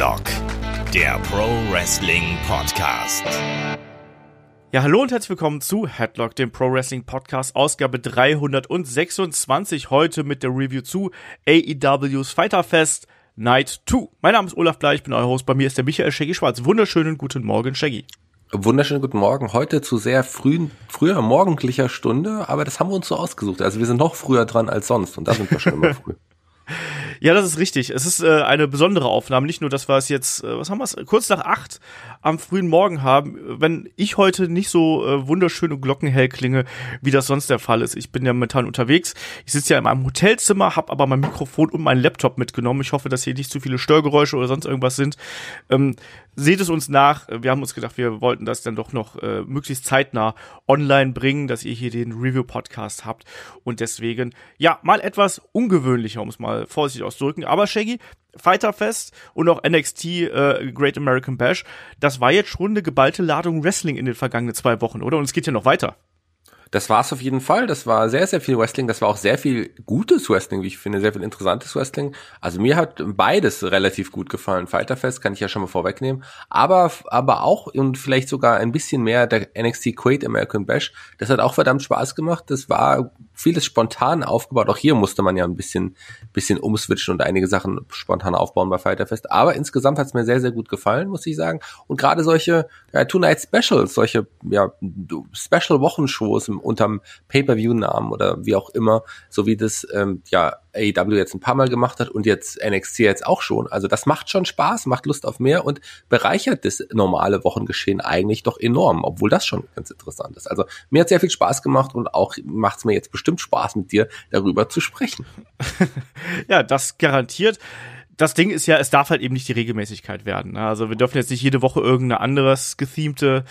Headlock, der Pro Wrestling Podcast. Ja, hallo und herzlich willkommen zu Headlock, dem Pro Wrestling Podcast, Ausgabe 326. Heute mit der Review zu AEW's Fighter Fest Night 2. Mein Name ist Olaf Bleich, ich bin euer Host. Bei mir ist der Michael Shaggy Schwarz. Wunderschönen guten Morgen, Shaggy. Wunderschönen guten Morgen. Heute zu sehr frühen, früher morgendlicher Stunde, aber das haben wir uns so ausgesucht. Also wir sind noch früher dran als sonst und da sind wir schon immer früh. Ja, das ist richtig. Es ist äh, eine besondere Aufnahme. Nicht nur, dass wir es jetzt, äh, was haben wir es, kurz nach acht am frühen Morgen haben. Wenn ich heute nicht so äh, wunderschön und glockenhell klinge, wie das sonst der Fall ist. Ich bin ja momentan unterwegs. Ich sitze ja in meinem Hotelzimmer, habe aber mein Mikrofon und meinen Laptop mitgenommen. Ich hoffe, dass hier nicht zu viele Störgeräusche oder sonst irgendwas sind. Ähm, seht es uns nach. Wir haben uns gedacht, wir wollten das dann doch noch äh, möglichst zeitnah online bringen, dass ihr hier den Review-Podcast habt. Und deswegen, ja, mal etwas ungewöhnlicher, um es mal vorsichtig auszudrücken. Aber Shaggy, Fighterfest und auch NXT äh, Great American Bash, das war jetzt schon eine geballte Ladung Wrestling in den vergangenen zwei Wochen, oder? Und es geht ja noch weiter. Das war es auf jeden Fall. Das war sehr, sehr viel Wrestling. Das war auch sehr viel gutes Wrestling, wie ich finde, sehr viel interessantes Wrestling. Also mir hat beides relativ gut gefallen. Fighterfest kann ich ja schon mal vorwegnehmen. Aber, aber auch und vielleicht sogar ein bisschen mehr der NXT Great American Bash. Das hat auch verdammt Spaß gemacht. Das war vieles spontan aufgebaut. Auch hier musste man ja ein bisschen, bisschen umswitchen und einige Sachen spontan aufbauen bei Fighterfest. Aber insgesamt hat es mir sehr, sehr gut gefallen, muss ich sagen. Und gerade solche ja, Two-Night Specials, solche ja, Special-Wochenshows unterm Pay-Per-View-Namen oder wie auch immer, so wie das ähm, ja AEW jetzt ein paar Mal gemacht hat und jetzt NXT jetzt auch schon. Also das macht schon Spaß, macht Lust auf mehr und bereichert das normale Wochengeschehen eigentlich doch enorm, obwohl das schon ganz interessant ist. Also mir hat sehr viel Spaß gemacht und auch macht es mir jetzt bestimmt Spaß mit dir darüber zu sprechen. ja, das garantiert das Ding ist ja, es darf halt eben nicht die Regelmäßigkeit werden. Ne? Also wir dürfen jetzt nicht jede Woche irgendeine anderes gethemte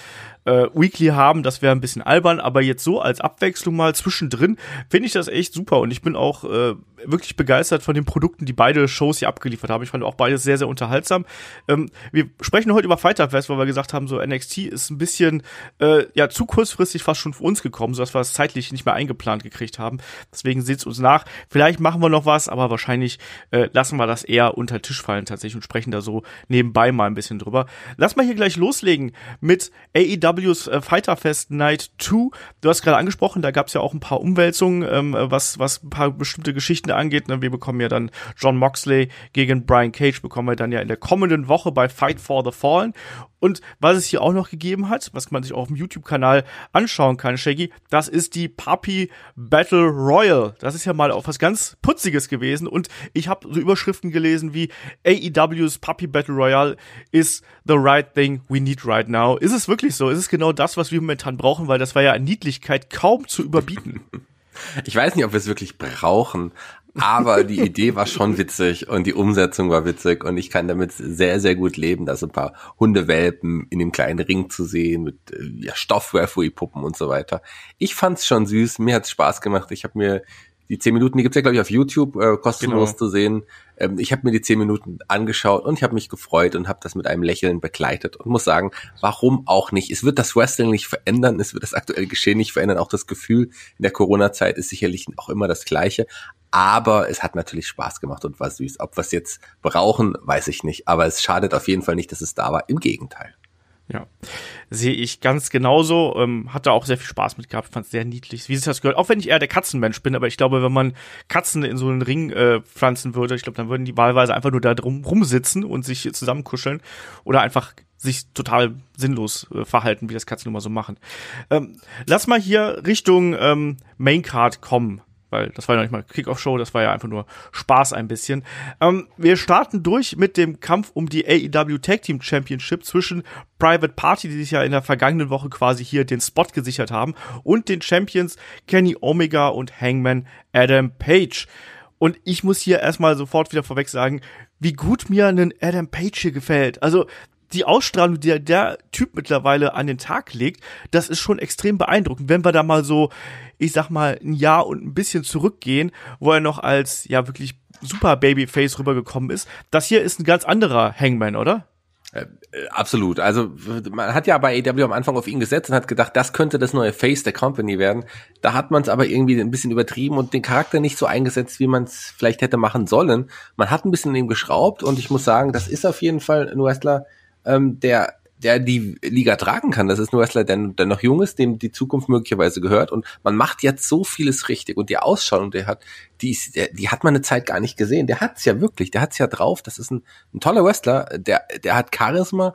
äh, Weekly haben, das wäre ein bisschen albern, aber jetzt so als Abwechslung mal zwischendrin finde ich das echt super und ich bin auch äh, wirklich begeistert von den Produkten, die beide Shows hier abgeliefert haben. Ich fand auch beides sehr, sehr unterhaltsam. Ähm, wir sprechen heute über Fighter Fest, weil wir gesagt haben, so NXT ist ein bisschen äh, ja zu kurzfristig fast schon für uns gekommen, sodass wir es zeitlich nicht mehr eingeplant gekriegt haben. Deswegen seht uns nach. Vielleicht machen wir noch was, aber wahrscheinlich äh, lassen wir das eher unter Tisch fallen tatsächlich und sprechen da so nebenbei mal ein bisschen drüber. Lass mal hier gleich loslegen mit AEW's äh, Fighter Fest Night 2. Du hast gerade angesprochen, da gab es ja auch ein paar Umwälzungen, ähm, was, was ein paar bestimmte Geschichten angeht. Ne? Wir bekommen ja dann John Moxley gegen Brian Cage, bekommen wir dann ja in der kommenden Woche bei Fight for the Fallen. Und was es hier auch noch gegeben hat, was man sich auch auf dem YouTube-Kanal anschauen kann, Shaggy, das ist die Puppy Battle Royal. Das ist ja mal auch was ganz Putziges gewesen. Und ich habe so Überschriften gelesen wie AEW's Puppy Battle Royale is the right thing we need right now. Ist es wirklich so? Ist es genau das, was wir momentan brauchen? Weil das war ja an Niedlichkeit kaum zu überbieten. Ich weiß nicht, ob wir es wirklich brauchen, aber die Idee war schon witzig und die Umsetzung war witzig und ich kann damit sehr, sehr gut leben, da so ein paar Hundewelpen in dem kleinen Ring zu sehen mit äh, ja, Stoffwerfui-Puppen und so weiter. Ich fand's schon süß, mir hat's Spaß gemacht. Ich habe mir die zehn Minuten, die gibt's ja glaube ich auf YouTube äh, kostenlos genau. zu sehen. Ähm, ich habe mir die zehn Minuten angeschaut und ich habe mich gefreut und habe das mit einem Lächeln begleitet und muss sagen, warum auch nicht? Es wird das Wrestling nicht verändern, es wird das aktuelle Geschehen nicht verändern. Auch das Gefühl in der Corona-Zeit ist sicherlich auch immer das gleiche. Aber es hat natürlich Spaß gemacht und war süß. Ob wir es jetzt brauchen, weiß ich nicht. Aber es schadet auf jeden Fall nicht, dass es da war. Im Gegenteil. Ja, sehe ich ganz genauso. Ähm, hatte auch sehr viel Spaß mit gehabt, fand es sehr niedlich, wie sich das gehört. Auch wenn ich eher der Katzenmensch bin, aber ich glaube, wenn man Katzen in so einen Ring äh, pflanzen würde, ich glaube, dann würden die wahlweise einfach nur da drum rumsitzen und sich zusammenkuscheln oder einfach sich total sinnlos äh, verhalten, wie das Katzen immer so machen. Ähm, lass mal hier Richtung ähm, Maincard kommen weil das war ja nicht mal Kickoff-Show, das war ja einfach nur Spaß ein bisschen. Ähm, wir starten durch mit dem Kampf um die AEW Tag Team Championship zwischen Private Party, die sich ja in der vergangenen Woche quasi hier den Spot gesichert haben, und den Champions Kenny Omega und Hangman Adam Page. Und ich muss hier erstmal sofort wieder vorweg sagen, wie gut mir ein Adam Page hier gefällt. Also die Ausstrahlung, die der Typ mittlerweile an den Tag legt, das ist schon extrem beeindruckend. Wenn wir da mal so, ich sag mal, ein Jahr und ein bisschen zurückgehen, wo er noch als, ja, wirklich super Babyface rübergekommen ist. Das hier ist ein ganz anderer Hangman, oder? Äh, absolut. Also man hat ja bei AW am Anfang auf ihn gesetzt und hat gedacht, das könnte das neue Face der Company werden. Da hat man es aber irgendwie ein bisschen übertrieben und den Charakter nicht so eingesetzt, wie man es vielleicht hätte machen sollen. Man hat ein bisschen an ihm geschraubt und ich muss sagen, das ist auf jeden Fall ein Wrestler, ähm, der der die Liga tragen kann. Das ist ein Wrestler, der, der noch jung ist, dem die Zukunft möglicherweise gehört. Und man macht jetzt so vieles richtig. Und die Ausstrahlung, der hat, die, ist, der, die hat man eine Zeit gar nicht gesehen. Der hat's ja wirklich, der hat's ja drauf. Das ist ein, ein toller Wrestler. Der, der hat Charisma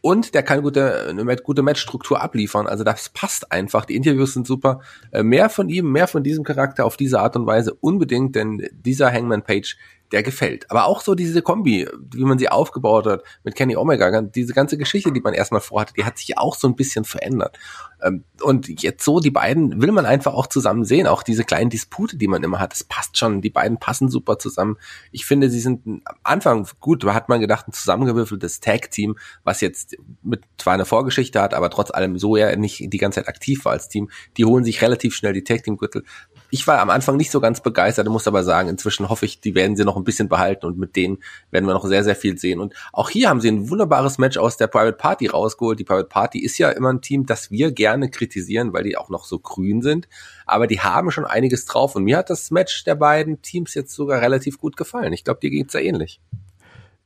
und der kann gute, eine gute Matchstruktur abliefern. Also das passt einfach. Die Interviews sind super. Äh, mehr von ihm, mehr von diesem Charakter auf diese Art und Weise unbedingt, denn dieser Hangman Page, der gefällt. Aber auch so diese Kombi, wie man sie aufgebaut hat mit Kenny Omega, diese ganze Geschichte, die man erstmal vorhatte, die hat sich auch so ein bisschen verändert. Ähm, und jetzt so, die beiden will man einfach auch zusammen sehen, auch diese kleinen Dispute, die man immer hat, das passt schon, die beiden passen super zusammen. Ich finde, sie sind am Anfang, gut, da hat man gedacht, ein zusammengewürfeltes Tag-Team, was jetzt mit zwar eine Vorgeschichte hat, aber trotz allem so ja nicht die ganze Zeit aktiv war als Team, die holen sich relativ schnell die Tag-Team-Gürtel. Ich war am Anfang nicht so ganz begeistert, muss aber sagen, inzwischen hoffe ich, die werden sie noch ein bisschen behalten und mit denen werden wir noch sehr, sehr viel sehen. Und auch hier haben sie ein wunderbares Match aus der Private Party rausgeholt. Die Private Party ist ja immer ein Team, das wir gerne kritisieren, weil die auch noch so grün sind. Aber die haben schon einiges drauf. Und mir hat das Match der beiden Teams jetzt sogar relativ gut gefallen. Ich glaube, dir geht's ja ähnlich.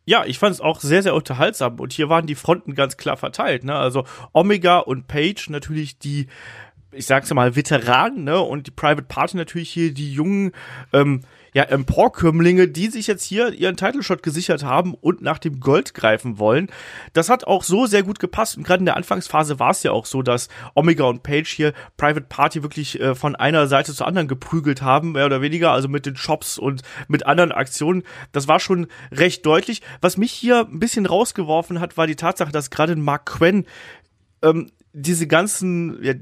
Ja, ich fand es auch sehr, sehr unterhaltsam. Und hier waren die Fronten ganz klar verteilt. Ne? Also Omega und Page natürlich die ich sag's mal, Veteranen, ne? Und die Private Party natürlich hier die jungen, ähm, ja, Emporkömmlinge, die sich jetzt hier ihren Title Shot gesichert haben und nach dem Gold greifen wollen. Das hat auch so sehr gut gepasst. Und gerade in der Anfangsphase war es ja auch so, dass Omega und Page hier Private Party wirklich äh, von einer Seite zur anderen geprügelt haben, mehr oder weniger, also mit den Shops und mit anderen Aktionen. Das war schon recht deutlich. Was mich hier ein bisschen rausgeworfen hat, war die Tatsache, dass gerade Mark Quinn ähm, diese ganzen, ja,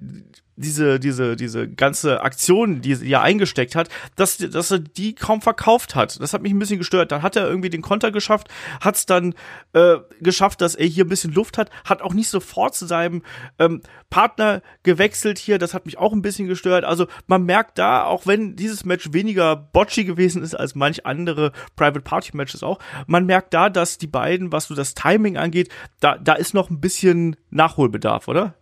diese, diese, diese ganze Aktion, die er eingesteckt hat, dass, dass er die kaum verkauft hat. Das hat mich ein bisschen gestört. Dann hat er irgendwie den Konter geschafft, hat es dann äh, geschafft, dass er hier ein bisschen Luft hat, hat auch nicht sofort zu seinem ähm, Partner gewechselt hier. Das hat mich auch ein bisschen gestört. Also man merkt da, auch wenn dieses Match weniger botchy gewesen ist als manch andere Private Party Matches auch, man merkt da, dass die beiden, was so das Timing angeht, da, da ist noch ein bisschen Nachholbedarf, oder?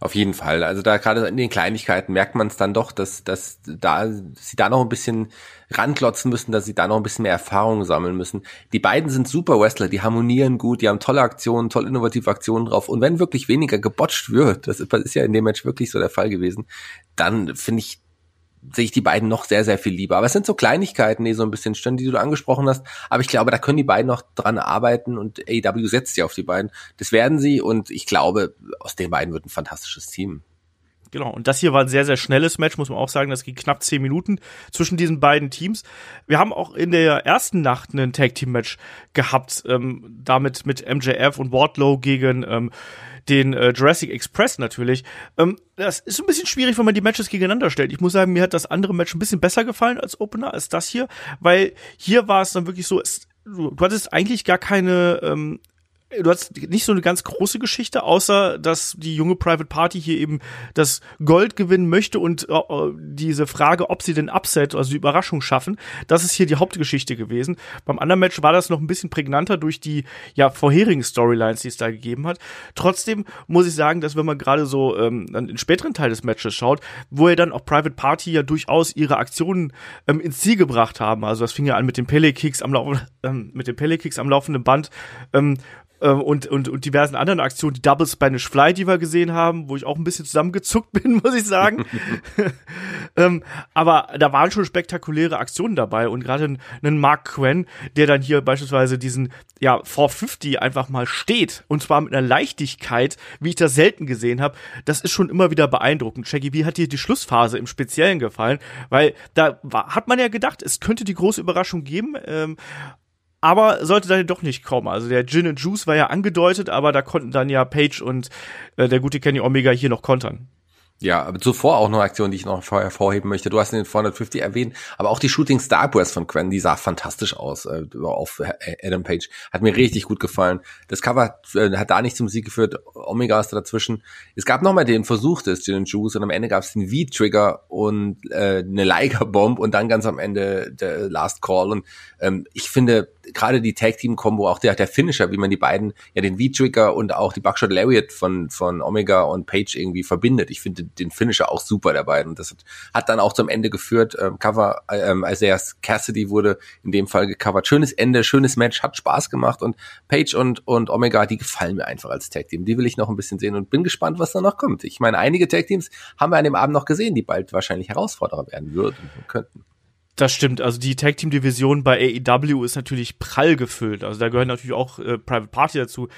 Auf jeden Fall. Also da gerade in den Kleinigkeiten merkt man es dann doch, dass, dass da sie da noch ein bisschen ranklotzen müssen, dass sie da noch ein bisschen mehr Erfahrung sammeln müssen. Die beiden sind super Wrestler, die harmonieren gut, die haben tolle Aktionen, toll innovative Aktionen drauf. Und wenn wirklich weniger gebotcht wird, das ist ja in dem Match wirklich so der Fall gewesen, dann finde ich, sehe ich die beiden noch sehr, sehr viel lieber. Aber es sind so Kleinigkeiten, die so ein bisschen stören, die du angesprochen hast. Aber ich glaube, da können die beiden noch dran arbeiten und AEW setzt ja auf die beiden. Das werden sie und ich glaube, aus den beiden wird ein fantastisches Team. Genau, und das hier war ein sehr, sehr schnelles Match, muss man auch sagen. Das ging knapp zehn Minuten zwischen diesen beiden Teams. Wir haben auch in der ersten Nacht ein Tag-Team-Match gehabt, ähm, damit mit MJF und Wardlow gegen ähm, den äh, Jurassic Express natürlich. Ähm, das ist ein bisschen schwierig, wenn man die Matches gegeneinander stellt. Ich muss sagen, mir hat das andere Match ein bisschen besser gefallen als Opener, als das hier, weil hier war es dann wirklich so, es, du, du hattest eigentlich gar keine ähm, du hast nicht so eine ganz große Geschichte, außer dass die junge Private Party hier eben das Gold gewinnen möchte und äh, diese Frage, ob sie den Upset, also die Überraschung schaffen, das ist hier die Hauptgeschichte gewesen. Beim anderen Match war das noch ein bisschen prägnanter durch die ja vorherigen Storylines, die es da gegeben hat. Trotzdem muss ich sagen, dass wenn man gerade so ähm, den späteren Teil des Matches schaut, wo er dann auch Private Party ja durchaus ihre Aktionen ähm, ins Ziel gebracht haben. Also das fing ja an mit den Pele Kicks am Laufen, ähm, mit den Pele am laufenden Band. Ähm, und, und, und diversen anderen Aktionen, die Double Spanish Fly, die wir gesehen haben, wo ich auch ein bisschen zusammengezuckt bin, muss ich sagen. ähm, aber da waren schon spektakuläre Aktionen dabei und gerade ein, ein Mark Quinn, der dann hier beispielsweise diesen ja 450 einfach mal steht und zwar mit einer Leichtigkeit, wie ich das selten gesehen habe, das ist schon immer wieder beeindruckend. Shaggy, wie hat dir die Schlussphase im Speziellen gefallen? Weil da war, hat man ja gedacht, es könnte die große Überraschung geben. Ähm, aber sollte dann doch nicht kommen. Also der Gin and Juice war ja angedeutet, aber da konnten dann ja Page und äh, der gute Kenny Omega hier noch kontern. Ja, aber zuvor auch noch Aktion, die ich noch hervorheben möchte. Du hast den 450 erwähnt, aber auch die Shooting Star von Quen, die sah fantastisch aus äh, auf Adam Page. Hat mir richtig gut gefallen. Das Cover äh, hat da nicht zum Sieg geführt. Omega ist dazwischen. Es gab nochmal den Versuch des Gin Juice und am Ende gab es den V-Trigger und äh, eine Liger Bomb und dann ganz am Ende der Last Call. Und ähm, ich finde, gerade die Tag Team Combo, auch der, der Finisher, wie man die beiden, ja den V-Trigger und auch die Buckshot Lariat von, von Omega und Page irgendwie verbindet. Ich finde den Finisher auch super der beiden. Das hat, hat dann auch zum Ende geführt. Ähm, Cover, ähm, Isaiah Cassidy wurde in dem Fall gecovert. Schönes Ende, schönes Match, hat Spaß gemacht und Page und, und Omega, die gefallen mir einfach als Tag Team. Die will ich noch ein bisschen sehen und bin gespannt, was da noch kommt. Ich meine, einige Tag Teams haben wir an dem Abend noch gesehen, die bald wahrscheinlich Herausforderer werden würden und könnten. Das stimmt. Also die Tag Team Division bei AEW ist natürlich prall gefüllt. Also da gehören natürlich auch äh, Private Party dazu.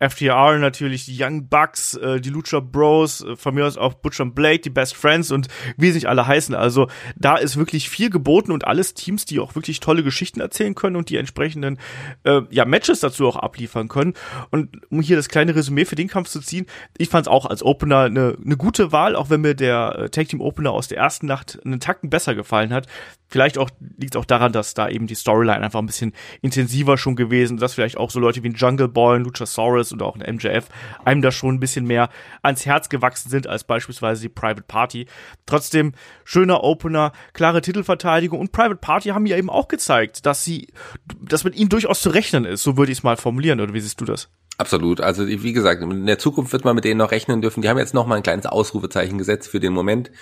FTR natürlich, die Young Bucks, äh, die Lucha Bros, äh, von mir aus auch Butcher und Blade, die Best Friends und wie sie sich alle heißen. Also da ist wirklich viel geboten und alles Teams, die auch wirklich tolle Geschichten erzählen können und die entsprechenden äh, ja, Matches dazu auch abliefern können. Und um hier das kleine Resümee für den Kampf zu ziehen, ich fand es auch als Opener eine, eine gute Wahl, auch wenn mir der äh, Tag Team Opener aus der ersten Nacht einen Tacken besser gefallen hat. Vielleicht auch liegt auch daran, dass da eben die Storyline einfach ein bisschen intensiver schon gewesen, dass vielleicht auch so Leute wie ein Jungle Boy, ein Luchasaurus oder auch ein MJF einem da schon ein bisschen mehr ans Herz gewachsen sind als beispielsweise die Private Party. Trotzdem schöner Opener, klare Titelverteidigung und Private Party haben ja eben auch gezeigt, dass sie, dass mit ihnen durchaus zu rechnen ist. So würde ich es mal formulieren. Oder wie siehst du das? Absolut. Also wie gesagt, in der Zukunft wird man mit denen noch rechnen dürfen. Die haben jetzt noch mal ein kleines Ausrufezeichen gesetzt für den Moment.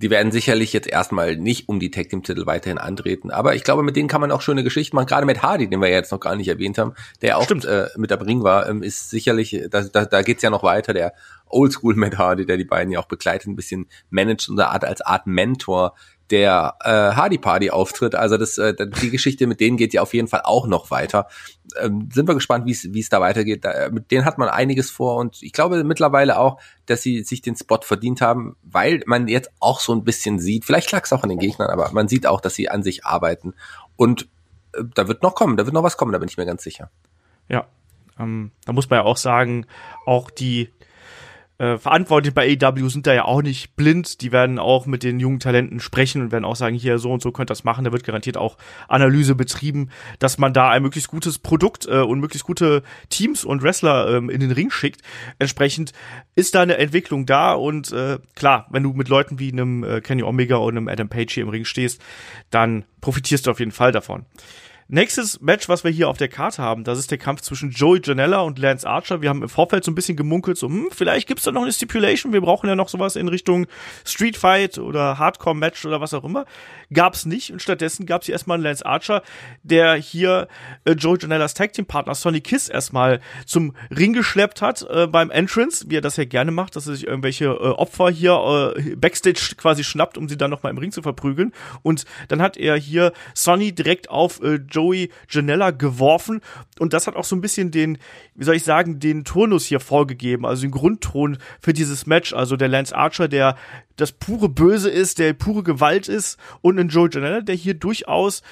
Die werden sicherlich jetzt erstmal nicht um die Tag Team Titel weiterhin antreten, aber ich glaube, mit denen kann man auch schöne Geschichten machen. Gerade mit Hardy, den wir ja jetzt noch gar nicht erwähnt haben, der auch äh, mit der Ring war, ähm, ist sicherlich, da, da, da geht's ja noch weiter. Der Oldschool Matt Hardy, der die beiden ja auch begleitet, ein bisschen managt und Art als Art Mentor der äh, Hardy Party auftritt. Also das, äh, die Geschichte mit denen geht ja auf jeden Fall auch noch weiter. Ähm, sind wir gespannt, wie es da weitergeht. Da, mit denen hat man einiges vor und ich glaube mittlerweile auch, dass sie sich den Spot verdient haben, weil man jetzt auch so ein bisschen sieht, vielleicht lag es auch an den Gegnern, aber man sieht auch, dass sie an sich arbeiten. Und äh, da wird noch kommen, da wird noch was kommen, da bin ich mir ganz sicher. Ja, ähm, da muss man ja auch sagen, auch die äh, Verantwortliche bei AEW sind da ja auch nicht blind. Die werden auch mit den jungen Talenten sprechen und werden auch sagen, hier so und so könnt das machen. Da wird garantiert auch Analyse betrieben, dass man da ein möglichst gutes Produkt äh, und möglichst gute Teams und Wrestler ähm, in den Ring schickt. Entsprechend ist da eine Entwicklung da und äh, klar, wenn du mit Leuten wie einem äh, Kenny Omega und einem Adam Page hier im Ring stehst, dann profitierst du auf jeden Fall davon. Nächstes Match, was wir hier auf der Karte haben, das ist der Kampf zwischen Joey Janella und Lance Archer. Wir haben im Vorfeld so ein bisschen gemunkelt, so, hm, vielleicht gibt's da noch eine Stipulation. Wir brauchen ja noch sowas in Richtung Street Fight oder Hardcore Match oder was auch immer. Gab's nicht und stattdessen gab's hier erstmal einen Lance Archer, der hier äh, Joey Janellas Tag Team Partner Sonny Kiss erstmal zum Ring geschleppt hat äh, beim Entrance, wie er das ja gerne macht, dass er sich irgendwelche äh, Opfer hier äh, Backstage quasi schnappt, um sie dann nochmal im Ring zu verprügeln. Und dann hat er hier Sonny direkt auf äh, Joey Janella geworfen und das hat auch so ein bisschen den, wie soll ich sagen, den Turnus hier vorgegeben, also den Grundton für dieses Match. Also der Lance Archer, der das pure Böse ist, der pure Gewalt ist und ein Joey Janella, der hier durchaus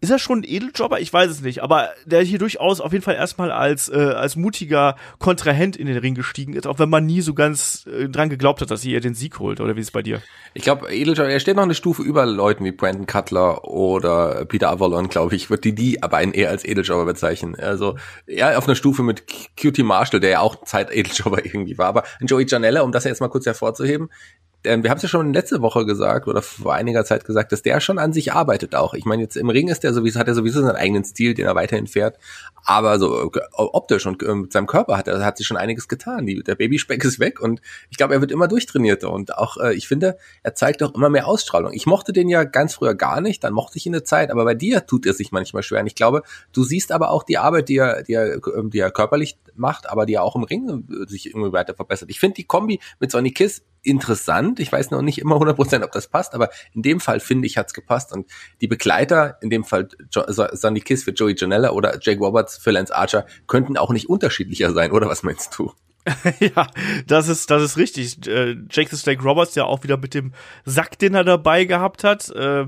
ist er schon ein Edeljobber? Ich weiß es nicht, aber der hier durchaus auf jeden Fall erstmal als, äh, als mutiger Kontrahent in den Ring gestiegen ist, auch wenn man nie so ganz äh, dran geglaubt hat, dass er den Sieg holt, oder wie ist es bei dir? Ich glaube, Edeljobber, er steht noch eine Stufe über Leuten wie Brandon Cutler oder Peter Avalon, glaube ich, wird die die aber einen eher als Edeljobber bezeichnen. Also eher auf einer Stufe mit Cutie Marshall, der ja auch Zeit Edeljobber irgendwie war, aber Joey Janella, um das jetzt mal kurz hervorzuheben, wir haben es ja schon letzte Woche gesagt oder vor einiger Zeit gesagt, dass der schon an sich arbeitet auch. Ich meine, jetzt im Ring ist der sowieso, hat er sowieso seinen eigenen Stil, den er weiterhin fährt. Aber so äh, optisch und äh, mit seinem Körper hat er hat sich schon einiges getan. Die, der Babyspeck ist weg und ich glaube, er wird immer durchtrainierter. Und auch, äh, ich finde, er zeigt auch immer mehr Ausstrahlung. Ich mochte den ja ganz früher gar nicht, dann mochte ich ihn eine Zeit, aber bei dir tut er sich manchmal schwer. Und ich glaube, du siehst aber auch die Arbeit, die er, die er, ähm, die er körperlich macht, aber die er auch im Ring sich irgendwie weiter verbessert. Ich finde die Kombi mit Sonny Kiss interessant. Ich weiß noch nicht immer 100%, ob das passt, aber in dem Fall finde ich, hat's gepasst. Und die Begleiter, in dem Fall jo Sonny Kiss für Joey Janella oder Jake Roberts für Lance Archer, könnten auch nicht unterschiedlicher sein, oder was meinst du? ja, das ist, das ist richtig. Äh, Jake the Snake Roberts ja auch wieder mit dem Sack, den er dabei gehabt hat. Äh,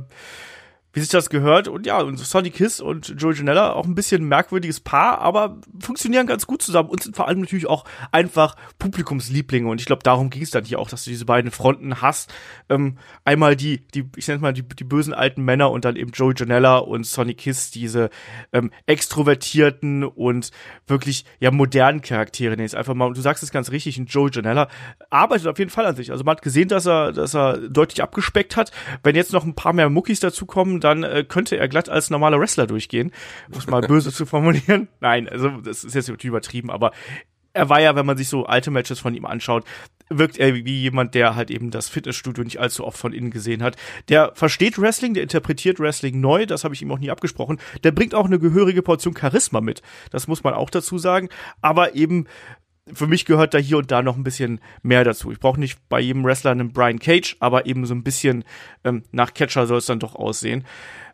wie sich das gehört. Und ja, und Sonny Kiss und Joey Janella auch ein bisschen merkwürdiges Paar, aber funktionieren ganz gut zusammen und sind vor allem natürlich auch einfach Publikumslieblinge. Und ich glaube, darum ging es dann hier auch, dass du diese beiden Fronten hast. Ähm, einmal die, die, ich nenne mal die, die bösen alten Männer und dann eben Joey Janella und Sonny Kiss, diese ähm, extrovertierten und wirklich ja modernen Charaktere. Jetzt einfach mal, und du sagst es ganz richtig, und Joey Janella arbeitet auf jeden Fall an sich. Also man hat gesehen, dass er, dass er deutlich abgespeckt hat. Wenn jetzt noch ein paar mehr Muckis dazukommen, dann äh, könnte er glatt als normaler Wrestler durchgehen, muss mal böse zu formulieren. Nein, also das ist jetzt übertrieben, aber er war ja, wenn man sich so alte Matches von ihm anschaut, wirkt er wie jemand, der halt eben das Fitnessstudio nicht allzu oft von innen gesehen hat. Der versteht Wrestling, der interpretiert Wrestling neu, das habe ich ihm auch nie abgesprochen. Der bringt auch eine gehörige Portion Charisma mit. Das muss man auch dazu sagen. Aber eben für mich gehört da hier und da noch ein bisschen mehr dazu. Ich brauche nicht bei jedem Wrestler einen Brian Cage, aber eben so ein bisschen ähm, nach Catcher soll es dann doch aussehen.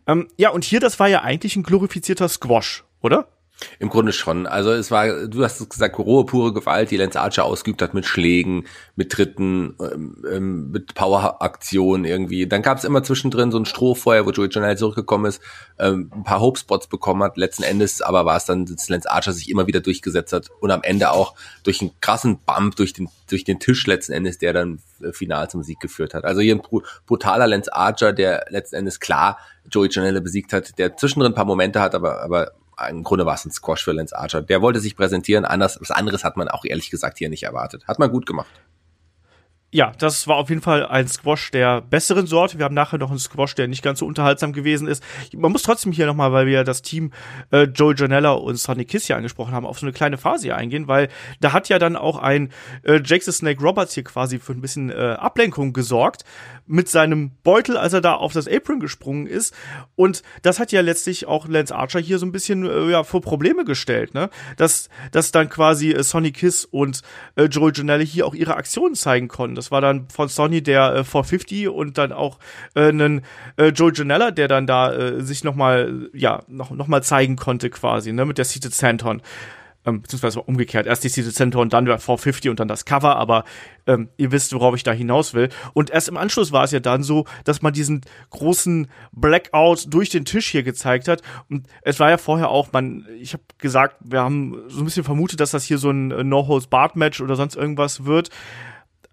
Ähm, ja, und hier, das war ja eigentlich ein glorifizierter Squash, oder? Im Grunde schon. Also es war, du hast es gesagt, rohe, pure Gewalt, die Lance Archer ausgeübt hat mit Schlägen, mit Tritten, ähm, ähm mit Power-Aktionen irgendwie. Dann gab es immer zwischendrin so ein Strohfeuer, wo Joey Janelle zurückgekommen ist, ähm, ein paar Hope-Spots bekommen hat. Letzten Endes aber war es dann, dass Lance Archer sich immer wieder durchgesetzt hat und am Ende auch durch einen krassen Bump durch den, durch den Tisch letzten Endes, der dann äh, final zum Sieg geführt hat. Also hier ein brutaler Lance Archer, der letzten Endes klar Joey Janelle besiegt hat, der zwischendrin ein paar Momente hat, aber, aber im Grunde war es ein Squash für Lance Archer. Der wollte sich präsentieren, anders, was anderes hat man auch ehrlich gesagt hier nicht erwartet. Hat man gut gemacht ja, das war auf jeden Fall ein Squash der besseren Sorte. Wir haben nachher noch einen Squash, der nicht ganz so unterhaltsam gewesen ist. Man muss trotzdem hier nochmal, weil wir das Team äh, Joe Janella und Sonny Kiss hier angesprochen haben, auf so eine kleine Phase hier eingehen, weil da hat ja dann auch ein äh, Jake the Snake Roberts hier quasi für ein bisschen äh, Ablenkung gesorgt mit seinem Beutel, als er da auf das Apron gesprungen ist. Und das hat ja letztlich auch Lance Archer hier so ein bisschen äh, ja, vor Probleme gestellt, ne? Dass, dass dann quasi äh, Sonny Kiss und äh, Joe Janella hier auch ihre Aktionen zeigen konnten. Das war dann von Sony der äh, 450 und dann auch äh, einen äh, Joe Janella, der dann da äh, sich noch mal ja noch noch mal zeigen konnte quasi, ne, mit der Seated Santon ähm, beziehungsweise umgekehrt. Erst die Seated und dann der 450 und dann das Cover, aber ähm, ihr wisst, worauf ich da hinaus will. Und erst im Anschluss war es ja dann so, dass man diesen großen Blackout durch den Tisch hier gezeigt hat. Und es war ja vorher auch, man, ich habe gesagt, wir haben so ein bisschen vermutet, dass das hier so ein äh, No-Holds-Barred-Match oder sonst irgendwas wird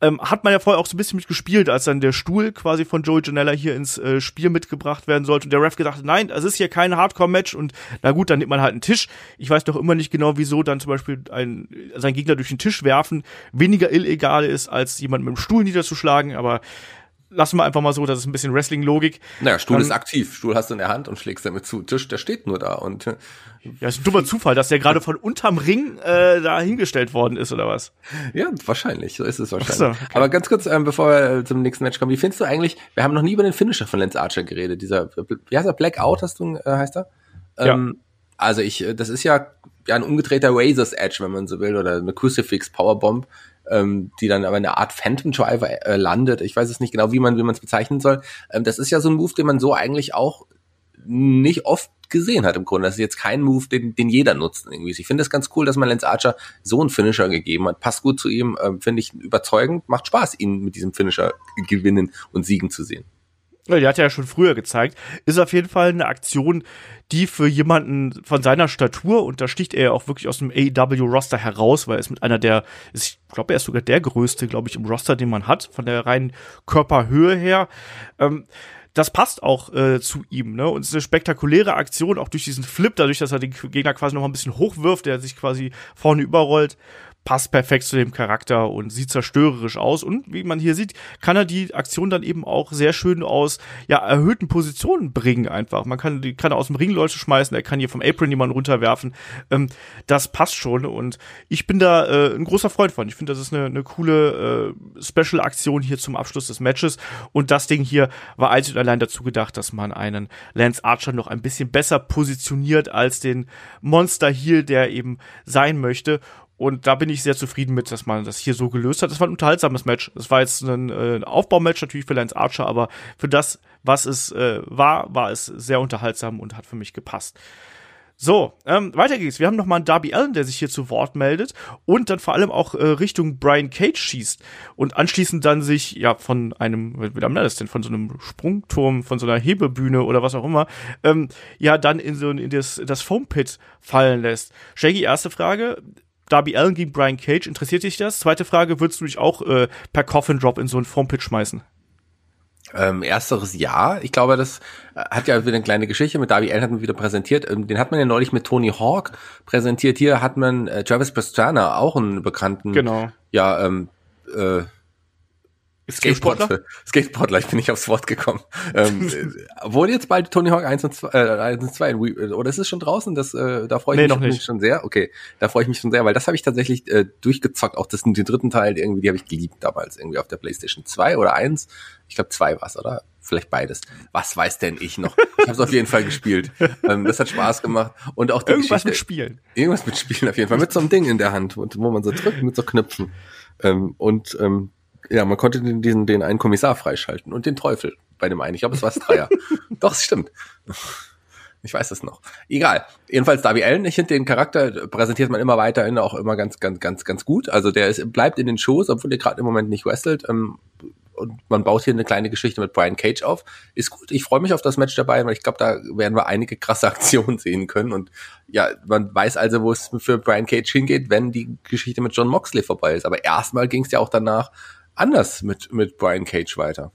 ähm, hat man ja vorher auch so ein bisschen mitgespielt, als dann der Stuhl quasi von Joey Janella hier ins äh, Spiel mitgebracht werden sollte. Und der Ref gedacht, nein, es ist hier kein Hardcore-Match. Und na gut, dann nimmt man halt einen Tisch. Ich weiß doch immer nicht genau, wieso dann zum Beispiel ein, sein Gegner durch den Tisch werfen weniger illegal ist, als jemand mit dem Stuhl niederzuschlagen, aber lassen wir einfach mal so, das ist ein bisschen Wrestling-Logik. Naja, Stuhl ähm, ist aktiv. Stuhl hast du in der Hand und schlägst damit zu. Tisch, der steht nur da und äh, ja, ist ein dummer Zufall, dass der gerade von unterm Ring äh, da hingestellt worden ist, oder was? Ja, wahrscheinlich, so ist es wahrscheinlich. So, okay. Aber ganz kurz, ähm, bevor wir äh, zum nächsten Match kommen, wie findest du eigentlich, wir haben noch nie über den Finisher von Lance Archer geredet, dieser, wie heißt er, Blackout, hast du, äh, heißt er? Ähm, ja. Also ich, äh, das ist ja, ja ein umgedrehter Razor's Edge, wenn man so will, oder eine Crucifix Powerbomb, ähm, die dann aber eine Art Phantom Driver äh, landet. Ich weiß es nicht genau, wie man wie man es bezeichnen soll. Ähm, das ist ja so ein Move, den man so eigentlich auch nicht oft gesehen hat im Grunde. Das ist jetzt kein Move, den, den jeder nutzt irgendwie. Ich finde es ganz cool, dass man Lance Archer so einen Finisher gegeben hat. Passt gut zu ihm, äh, finde ich überzeugend. Macht Spaß, ihn mit diesem Finisher gewinnen und siegen zu sehen. Die hat er ja schon früher gezeigt. Ist auf jeden Fall eine Aktion, die für jemanden von seiner Statur, und da sticht er ja auch wirklich aus dem AEW-Roster heraus, weil er ist mit einer der, ich glaube, er ist sogar der größte, glaube ich, im Roster, den man hat, von der reinen Körperhöhe her. Ähm, das passt auch äh, zu ihm, ne? Und es ist eine spektakuläre Aktion, auch durch diesen Flip, dadurch, dass er den Gegner quasi noch ein bisschen hochwirft, der sich quasi vorne überrollt passt perfekt zu dem Charakter und sieht zerstörerisch aus. Und wie man hier sieht, kann er die Aktion dann eben auch sehr schön aus ja, erhöhten Positionen bringen einfach. Man kann, die kann er aus dem Ring Leute schmeißen, er kann hier vom Apron jemanden runterwerfen. Ähm, das passt schon und ich bin da äh, ein großer Freund von. Ich finde, das ist eine, eine coole äh, Special-Aktion hier zum Abschluss des Matches. Und das Ding hier war einzig und allein dazu gedacht, dass man einen Lance Archer noch ein bisschen besser positioniert als den Monster Heel, der eben sein möchte. Und da bin ich sehr zufrieden mit, dass man das hier so gelöst hat. Das war ein unterhaltsames Match. Es war jetzt ein äh, Aufbaumatch natürlich für Lance Archer, aber für das, was es äh, war, war es sehr unterhaltsam und hat für mich gepasst. So, ähm, weiter geht's. Wir haben noch mal einen Darby Allen, der sich hier zu Wort meldet und dann vor allem auch äh, Richtung Brian Cage schießt und anschließend dann sich ja von einem, wie nennt das denn, von so einem Sprungturm, von so einer Hebebühne oder was auch immer, ähm, ja dann in so in das, das Foam Pit fallen lässt. Shaggy, erste Frage. Darby Allen gegen Brian Cage, interessiert dich das? Zweite Frage, würdest du dich auch äh, per Coffin Drop in so einen Foam Pit schmeißen? Ähm, ersteres ja. Ich glaube, das äh, hat ja wieder eine kleine Geschichte mit Darby Allen hat man wieder präsentiert. Ähm, den hat man ja neulich mit Tony Hawk präsentiert. Hier hat man äh, Travis Pastrana, auch einen bekannten, genau. ja, ähm, äh, Skateboardler? Skateboardler, ich bin nicht aufs Wort gekommen. ähm, wurde jetzt bald Tony Hawk 1 und 2, äh, 1 und 2 oder ist es schon draußen? Das, äh, da freue ich nee, mich schon sehr. Okay, da freue ich mich schon sehr, weil das habe ich tatsächlich äh, durchgezockt. Auch das, den dritten Teil, irgendwie, die habe ich geliebt damals, irgendwie auf der Playstation 2 oder 1. Ich glaube 2 war oder? Vielleicht beides. Was weiß denn ich noch? Ich habe es auf jeden Fall gespielt. Ähm, das hat Spaß gemacht. Und auch die Irgendwas Geschichte, mit Spielen. Irgendwas mit Spielen auf jeden Fall. Mit so einem Ding in der Hand, wo man so drückt, mit so Knöpfen. Ähm, und ähm, ja, man konnte den, den, den einen Kommissar freischalten und den Teufel bei dem einen. Ich glaube, es war das Dreier. Doch, es stimmt. Ich weiß es noch. Egal. Jedenfalls Darby Allen, ich finde den Charakter präsentiert man immer weiterhin auch immer ganz, ganz, ganz, ganz gut. Also der ist, bleibt in den Shows, obwohl er gerade im Moment nicht wrestelt. Ähm, und man baut hier eine kleine Geschichte mit Brian Cage auf. Ist gut. Ich freue mich auf das Match dabei, weil ich glaube, da werden wir einige krasse Aktionen sehen können. Und ja, man weiß also, wo es für Brian Cage hingeht, wenn die Geschichte mit John Moxley vorbei ist. Aber erstmal ging es ja auch danach anders mit, mit Brian Cage weiter.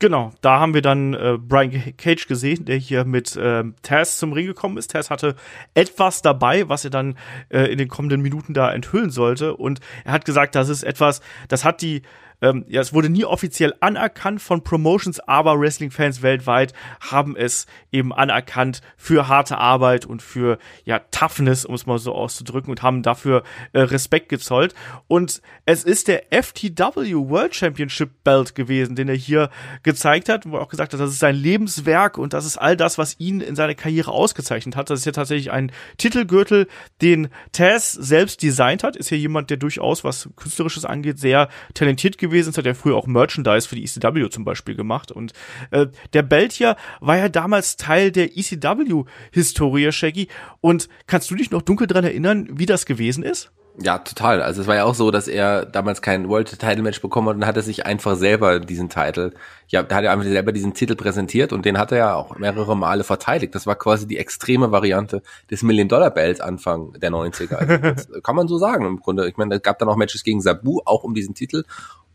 Genau, da haben wir dann äh, Brian Cage gesehen, der hier mit äh, Taz zum Ring gekommen ist. Taz hatte etwas dabei, was er dann äh, in den kommenden Minuten da enthüllen sollte. Und er hat gesagt, das ist etwas, das hat die ähm, ja, es wurde nie offiziell anerkannt von Promotions, aber Wrestling-Fans weltweit haben es eben anerkannt für harte Arbeit und für ja Toughness, um es mal so auszudrücken, und haben dafür äh, Respekt gezollt. Und es ist der FTW World Championship Belt gewesen, den er hier gezeigt hat, wo er auch gesagt hat, das ist sein Lebenswerk und das ist all das, was ihn in seiner Karriere ausgezeichnet hat. Das ist ja tatsächlich ein Titelgürtel, den Taz selbst designt hat. Ist ja jemand, der durchaus, was Künstlerisches angeht, sehr talentiert gewesen gewesen ist, hat ja früher auch Merchandise für die ECW zum Beispiel gemacht. Und äh, der Beltier war ja damals Teil der ECW-Historie, Shaggy. Und kannst du dich noch dunkel dran erinnern, wie das gewesen ist? Ja, total. Also es war ja auch so, dass er damals kein World Title Match bekommen hat und hat er sich einfach selber diesen Titel, ja, da hat er einfach selber diesen Titel präsentiert und den hat er ja auch mehrere Male verteidigt. Das war quasi die extreme Variante des Million Dollar Bells Anfang der 90er. Also kann man so sagen im Grunde. Ich meine, es gab dann auch Matches gegen Sabu, auch um diesen Titel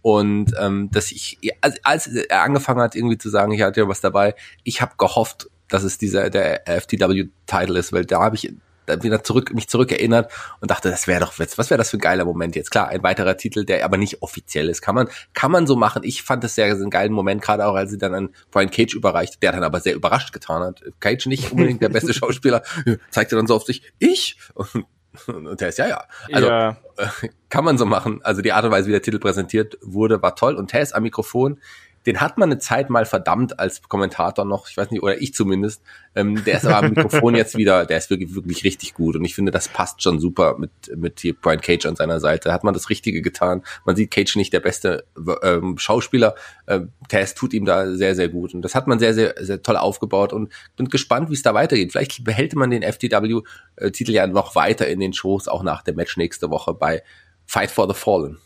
und ähm, dass ich, als, als er angefangen hat, irgendwie zu sagen, ich hatte ja was dabei, ich habe gehofft, dass es dieser der FTW-Title ist, weil da habe ich dann wieder zurück, mich zurückerinnert und dachte, das wäre doch, was wäre das für ein geiler Moment jetzt? Klar, ein weiterer Titel, der aber nicht offiziell ist. Kann man, kann man so machen. Ich fand das sehr, sehr einen geilen Moment, gerade auch als sie dann an Brian Cage überreicht, der dann aber sehr überrascht getan hat. Cage nicht unbedingt der beste Schauspieler, zeigte dann so auf sich, ich? Und und der ist ja, ja. Also ja. kann man so machen. Also die Art und Weise, wie der Titel präsentiert wurde, war toll. Und Tess am Mikrofon den hat man eine Zeit mal verdammt als Kommentator noch, ich weiß nicht, oder ich zumindest. Ähm, der ist aber am Mikrofon jetzt wieder, der ist wirklich, wirklich richtig gut. Und ich finde, das passt schon super mit, mit hier Brian Cage an seiner Seite. Hat man das Richtige getan. Man sieht Cage nicht der beste ähm, Schauspieler. Ähm, Tess tut ihm da sehr, sehr gut. Und das hat man sehr, sehr, sehr toll aufgebaut und bin gespannt, wie es da weitergeht. Vielleicht behält man den FTW-Titel ja noch weiter in den Shows, auch nach dem Match nächste Woche bei Fight for the Fallen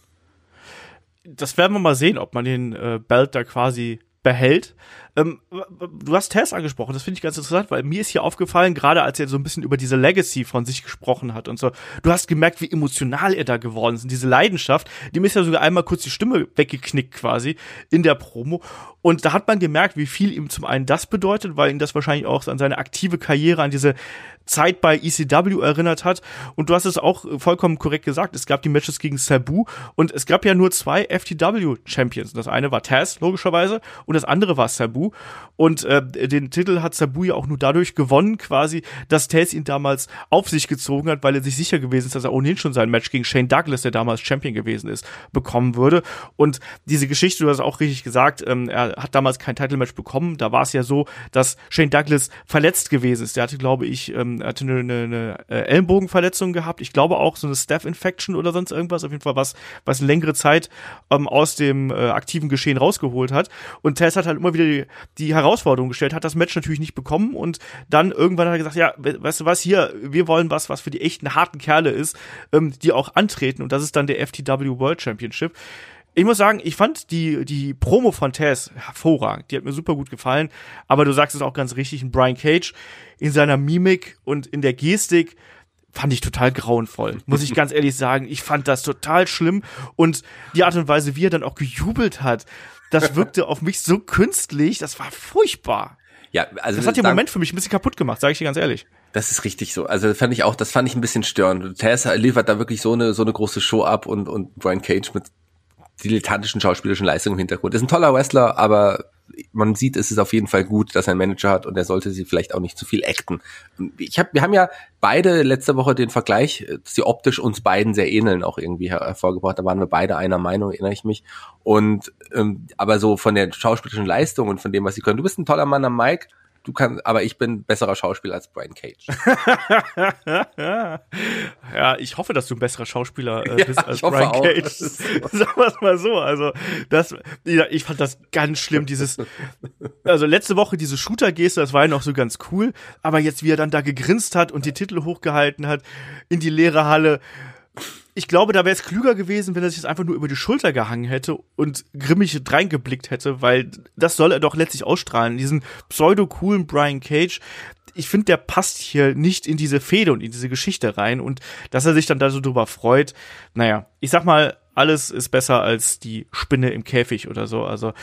das werden wir mal sehen, ob man den äh, Belt da quasi behält. Ähm, du hast Tess angesprochen, das finde ich ganz interessant, weil mir ist hier aufgefallen, gerade als er so ein bisschen über diese Legacy von sich gesprochen hat und so, du hast gemerkt, wie emotional er da geworden ist und diese Leidenschaft, dem ist ja sogar einmal kurz die Stimme weggeknickt quasi in der Promo und da hat man gemerkt, wie viel ihm zum einen das bedeutet, weil ihn das wahrscheinlich auch an seine aktive Karriere, an diese Zeit bei ECW erinnert hat. Und du hast es auch vollkommen korrekt gesagt. Es gab die Matches gegen Sabu und es gab ja nur zwei FTW-Champions. Das eine war Taz, logischerweise, und das andere war Sabu. Und äh, den Titel hat Sabu ja auch nur dadurch gewonnen, quasi, dass Taz ihn damals auf sich gezogen hat, weil er sich sicher gewesen ist, dass er ohnehin schon sein Match gegen Shane Douglas, der damals Champion gewesen ist, bekommen würde. Und diese Geschichte, du hast auch richtig gesagt, ähm, er hat damals kein Title-Match bekommen. Da war es ja so, dass Shane Douglas verletzt gewesen ist. Der hatte, glaube ich, ähm, hatte eine, eine, eine äh, Ellenbogenverletzung gehabt. Ich glaube auch so eine Staph-Infection oder sonst irgendwas. Auf jeden Fall was, was längere Zeit ähm, aus dem äh, aktiven Geschehen rausgeholt hat. Und Tess hat halt immer wieder die, die Herausforderung gestellt, hat das Match natürlich nicht bekommen und dann irgendwann hat er gesagt, ja, weißt du was, hier, wir wollen was, was für die echten harten Kerle ist, ähm, die auch antreten und das ist dann der FTW World Championship. Ich muss sagen, ich fand die, die Promo von Tess hervorragend. Die hat mir super gut gefallen. Aber du sagst es auch ganz richtig, ein Brian Cage in seiner Mimik und in der Gestik fand ich total grauenvoll. Muss ich ganz ehrlich sagen. Ich fand das total schlimm. Und die Art und Weise, wie er dann auch gejubelt hat, das wirkte auf mich so künstlich. Das war furchtbar. Ja, also das hat den Moment für mich ein bisschen kaputt gemacht, sage ich dir ganz ehrlich. Das ist richtig so. Also fand ich auch, das fand ich ein bisschen störend. Tess liefert da wirklich so eine so eine große Show ab und und Brian Cage mit dilettantischen schauspielerischen Leistung im Hintergrund. Ist ein toller Wrestler, aber man sieht, es ist auf jeden Fall gut, dass er einen Manager hat und er sollte sie vielleicht auch nicht zu viel acten. Ich hab, wir haben ja beide letzte Woche den Vergleich, dass sie optisch uns beiden sehr ähneln, auch irgendwie hervorgebracht. Da waren wir beide einer Meinung, erinnere ich mich. Und ähm, aber so von der schauspielerischen Leistung und von dem, was sie können. Du bist ein toller Mann am Mike du kannst, aber ich bin besserer Schauspieler als Brian Cage. ja, ich hoffe, dass du ein besserer Schauspieler äh, bist ja, als Brian auch. Cage. Sagen wir es mal so. Also, das, ja, ich fand das ganz schlimm, dieses, also letzte Woche diese Shooter-Geste, das war ja noch so ganz cool, aber jetzt, wie er dann da gegrinst hat und die Titel hochgehalten hat in die leere Halle, ich glaube, da wäre es klüger gewesen, wenn er sich das einfach nur über die Schulter gehangen hätte und grimmig reingeblickt hätte, weil das soll er doch letztlich ausstrahlen. Diesen pseudo-coolen Brian Cage, ich finde, der passt hier nicht in diese Fehde und in diese Geschichte rein und dass er sich dann da so drüber freut, naja, ich sag mal, alles ist besser als die Spinne im Käfig oder so. Also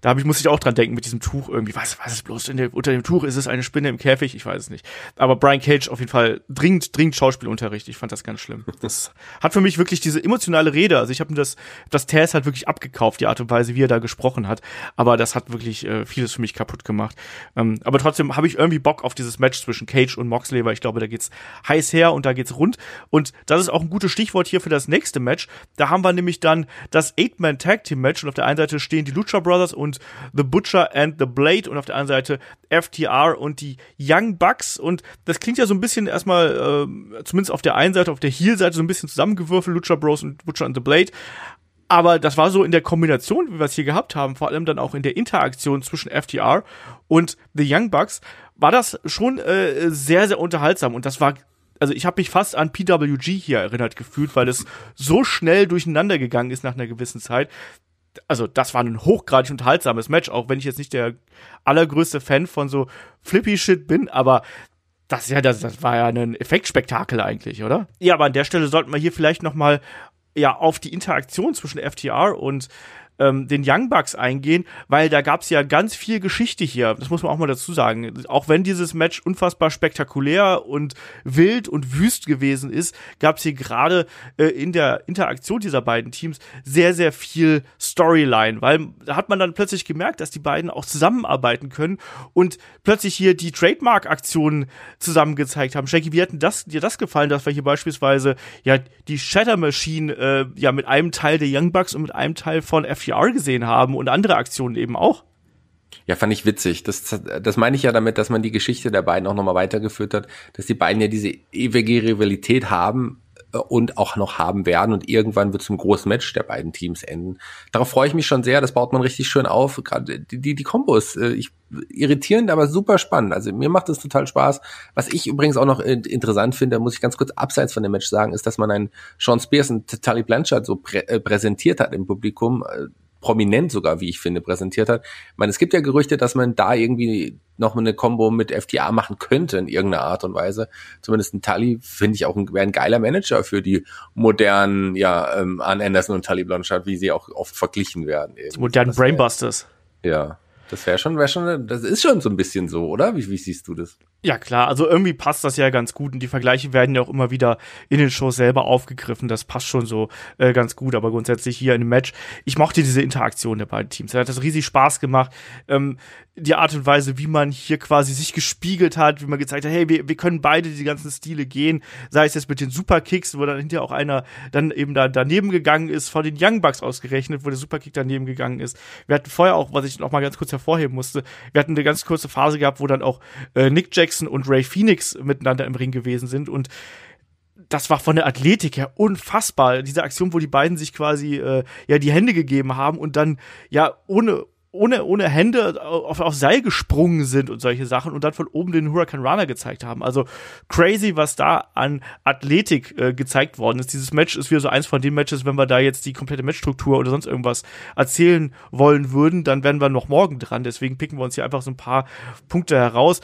da hab ich, muss ich auch dran denken mit diesem Tuch irgendwie. Was, was ist bloß in der, unter dem Tuch? Ist es eine Spinne im Käfig? Ich weiß es nicht. Aber Brian Cage auf jeden Fall dringend, dringend Schauspielunterricht. Ich fand das ganz schlimm. Das hat für mich wirklich diese emotionale Rede. Also ich habe mir das, das Tess halt wirklich abgekauft, die Art und Weise, wie er da gesprochen hat. Aber das hat wirklich äh, vieles für mich kaputt gemacht. Ähm, aber trotzdem habe ich irgendwie Bock auf dieses Match zwischen Cage und Moxley, weil ich glaube, da geht's heiß her und da geht's rund. Und das ist auch ein gutes Stichwort hier für das nächste Match. Da haben wir nämlich dann das Eight-Man Tag Team Match und auf der einen Seite stehen die Lucha Brothers und The Butcher and the Blade und auf der anderen Seite FTR und die Young Bucks und das klingt ja so ein bisschen erstmal, äh, zumindest auf der einen Seite, auf der Heel-Seite so ein bisschen zusammengewürfelt, Lucha Bros und Butcher and the Blade. Aber das war so in der Kombination, wie wir es hier gehabt haben, vor allem dann auch in der Interaktion zwischen FTR und The Young Bucks, war das schon äh, sehr, sehr unterhaltsam. Und das war also ich habe mich fast an PWG hier erinnert gefühlt, weil es so schnell durcheinander gegangen ist nach einer gewissen Zeit. Also das war ein hochgradig unterhaltsames Match, auch wenn ich jetzt nicht der allergrößte Fan von so Flippy Shit bin, aber das ja das, das war ja ein Effektspektakel eigentlich, oder? Ja, aber an der Stelle sollten wir hier vielleicht noch mal ja auf die Interaktion zwischen FTR und ähm, den Young Bucks eingehen, weil da gab's ja ganz viel Geschichte hier. Das muss man auch mal dazu sagen. Auch wenn dieses Match unfassbar spektakulär und wild und wüst gewesen ist, gab's hier gerade äh, in der Interaktion dieser beiden Teams sehr, sehr viel Storyline, weil da hat man dann plötzlich gemerkt, dass die beiden auch zusammenarbeiten können und plötzlich hier die Trademark-Aktionen zusammen gezeigt haben. Shaggy, wie hat denn das, dir das gefallen, dass wir hier beispielsweise ja die Shatter Machine äh, ja mit einem Teil der Young Bucks und mit einem Teil von FT FTR gesehen haben und andere Aktionen eben auch. Ja, fand ich witzig. Das, das meine ich ja damit, dass man die Geschichte der beiden auch nochmal weitergeführt hat, dass die beiden ja diese ewige Rivalität haben und auch noch haben werden und irgendwann wird zum großen Match der beiden Teams enden. Darauf freue ich mich schon sehr, das baut man richtig schön auf. Gerade die, die, die Kombos, äh, ich, irritierend, aber super spannend. Also mir macht es total Spaß. Was ich übrigens auch noch interessant finde, muss ich ganz kurz abseits von dem Match sagen, ist, dass man einen Sean Spears und Tully Blanchard so prä äh, präsentiert hat im Publikum prominent sogar, wie ich finde, präsentiert hat. Ich meine, es gibt ja Gerüchte, dass man da irgendwie noch eine Combo mit FTA machen könnte in irgendeiner Art und Weise. Zumindest ein Tully finde ich auch ein, wäre ein geiler Manager für die modernen, ja, ähm, An Anderson und Tully Blanchard, wie sie auch oft verglichen werden. Die modernen Brainbusters. Ja. Das wäre schon, wäre schon, das ist schon so ein bisschen so, oder? Wie, wie siehst du das? Ja, klar, also irgendwie passt das ja ganz gut und die Vergleiche werden ja auch immer wieder in den Shows selber aufgegriffen. Das passt schon so äh, ganz gut, aber grundsätzlich hier in dem Match, ich mochte diese Interaktion der beiden Teams. Da hat das riesig Spaß gemacht. Ähm, die Art und Weise, wie man hier quasi sich gespiegelt hat, wie man gezeigt hat, hey, wir, wir können beide die ganzen Stile gehen, sei es jetzt mit den Superkicks, wo dann hinterher auch einer dann eben da daneben gegangen ist, von den Young Bucks ausgerechnet, wo der Superkick daneben gegangen ist. Wir hatten vorher auch, was ich noch mal ganz kurz hervorheben musste, wir hatten eine ganz kurze Phase gehabt, wo dann auch äh, Nick Jackson und Ray Phoenix miteinander im Ring gewesen sind und das war von der Athletik her unfassbar. Diese Aktion, wo die beiden sich quasi äh, ja die Hände gegeben haben und dann ja ohne ohne, ohne Hände auf, auf Seil gesprungen sind und solche Sachen und dann von oben den Hurricane Runner gezeigt haben. Also crazy, was da an Athletik äh, gezeigt worden ist. Dieses Match ist wieder so eins von den Matches, wenn wir da jetzt die komplette Matchstruktur oder sonst irgendwas erzählen wollen würden, dann wären wir noch morgen dran. Deswegen picken wir uns hier einfach so ein paar Punkte heraus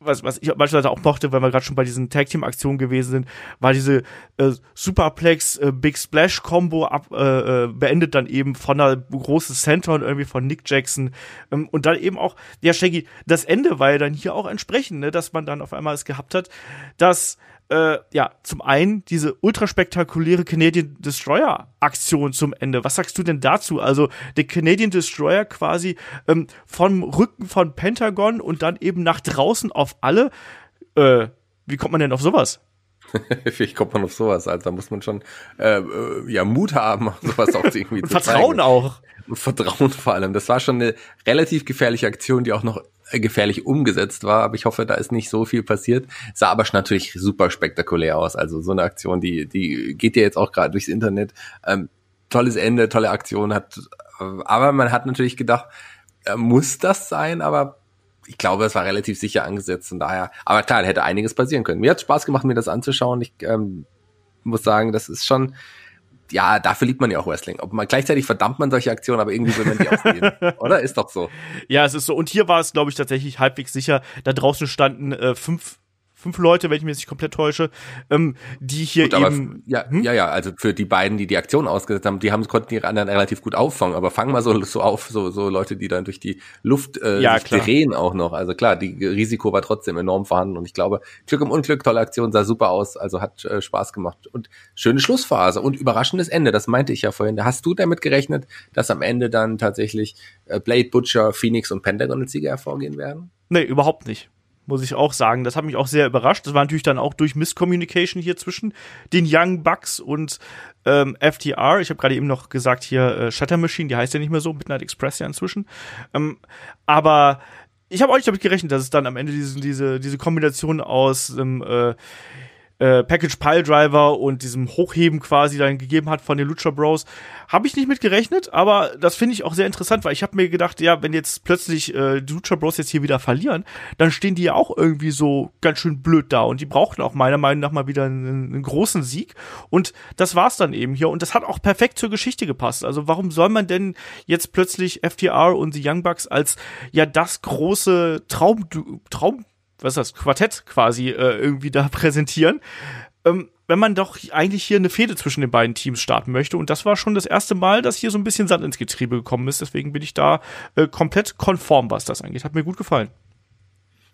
was, was ich beispielsweise auch mochte, weil wir gerade schon bei diesen Tag Team Aktionen gewesen sind, war diese äh, Superplex äh, Big Splash Combo ab, äh, äh, beendet dann eben von einer großen Senton irgendwie von Nick Jackson. Ähm, und dann eben auch ja Shaggy das Ende war ja dann hier auch entsprechend, ne, dass man dann auf einmal es gehabt hat, dass äh, ja, zum einen diese ultraspektakuläre Canadian Destroyer Aktion zum Ende. Was sagst du denn dazu? Also der Canadian Destroyer quasi ähm, vom Rücken von Pentagon und dann eben nach draußen auf alle. Äh, wie kommt man denn auf sowas? Wie kommt man auf sowas? Also da muss man schon äh, äh ja Mut haben, sowas auch irgendwie zu Vertrauen zeigen. auch. Vertrauen vor allem. Das war schon eine relativ gefährliche Aktion, die auch noch gefährlich umgesetzt war, aber ich hoffe, da ist nicht so viel passiert. Sah aber natürlich super spektakulär aus. Also so eine Aktion, die, die geht ja jetzt auch gerade durchs Internet. Ähm, tolles Ende, tolle Aktion hat, äh, aber man hat natürlich gedacht, äh, muss das sein, aber ich glaube, es war relativ sicher angesetzt und daher, aber klar, hätte einiges passieren können. Mir hat Spaß gemacht, mir das anzuschauen. Ich ähm, muss sagen, das ist schon, ja, dafür liebt man ja auch Wrestling. Ob man gleichzeitig verdammt man solche Aktionen, aber irgendwie will man die auch sehen. Oder? Ist doch so. Ja, es ist so. Und hier war es, glaube ich, tatsächlich halbwegs sicher. Da draußen standen äh, fünf fünf Leute, wenn ich mich nicht komplett täusche, ähm, die hier gut, eben. ja, hm? ja, ja, also für die beiden, die die Aktion ausgesetzt haben, die haben konnten die anderen relativ gut auffangen. Aber fangen mal so so auf, so so Leute, die dann durch die Luft äh, ja, drehen auch noch. Also klar, die Risiko war trotzdem enorm vorhanden und ich glaube, Glück im Unglück, tolle Aktion, sah super aus, also hat äh, Spaß gemacht und schöne Schlussphase und überraschendes Ende. Das meinte ich ja vorhin. Hast du damit gerechnet, dass am Ende dann tatsächlich äh, Blade, Butcher, Phoenix und Pentagon als Sieger hervorgehen werden? Nee, überhaupt nicht muss ich auch sagen. Das hat mich auch sehr überrascht. Das war natürlich dann auch durch Misscommunication hier zwischen den Young Bucks und ähm, FTR. Ich habe gerade eben noch gesagt hier äh, Shutter Machine, die heißt ja nicht mehr so, Midnight Express ja inzwischen. Ähm, aber ich habe auch nicht damit gerechnet, dass es dann am Ende diese, diese, diese Kombination aus ähm, äh, äh, Package Pile Driver und diesem Hochheben quasi dann gegeben hat von den Lucha Bros. Habe ich nicht mit gerechnet, aber das finde ich auch sehr interessant, weil ich habe mir gedacht, ja, wenn jetzt plötzlich äh, die Lucha Bros jetzt hier wieder verlieren, dann stehen die ja auch irgendwie so ganz schön blöd da und die brauchten auch meiner Meinung nach mal wieder einen, einen großen Sieg und das war's dann eben hier und das hat auch perfekt zur Geschichte gepasst. Also warum soll man denn jetzt plötzlich FTR und die Young Bucks als ja das große Traum Traum was ist das, Quartett quasi äh, irgendwie da präsentieren. Ähm, wenn man doch eigentlich hier eine Fehde zwischen den beiden Teams starten möchte. Und das war schon das erste Mal, dass hier so ein bisschen Sand ins Getriebe gekommen ist. Deswegen bin ich da äh, komplett konform, was das angeht. Hat mir gut gefallen.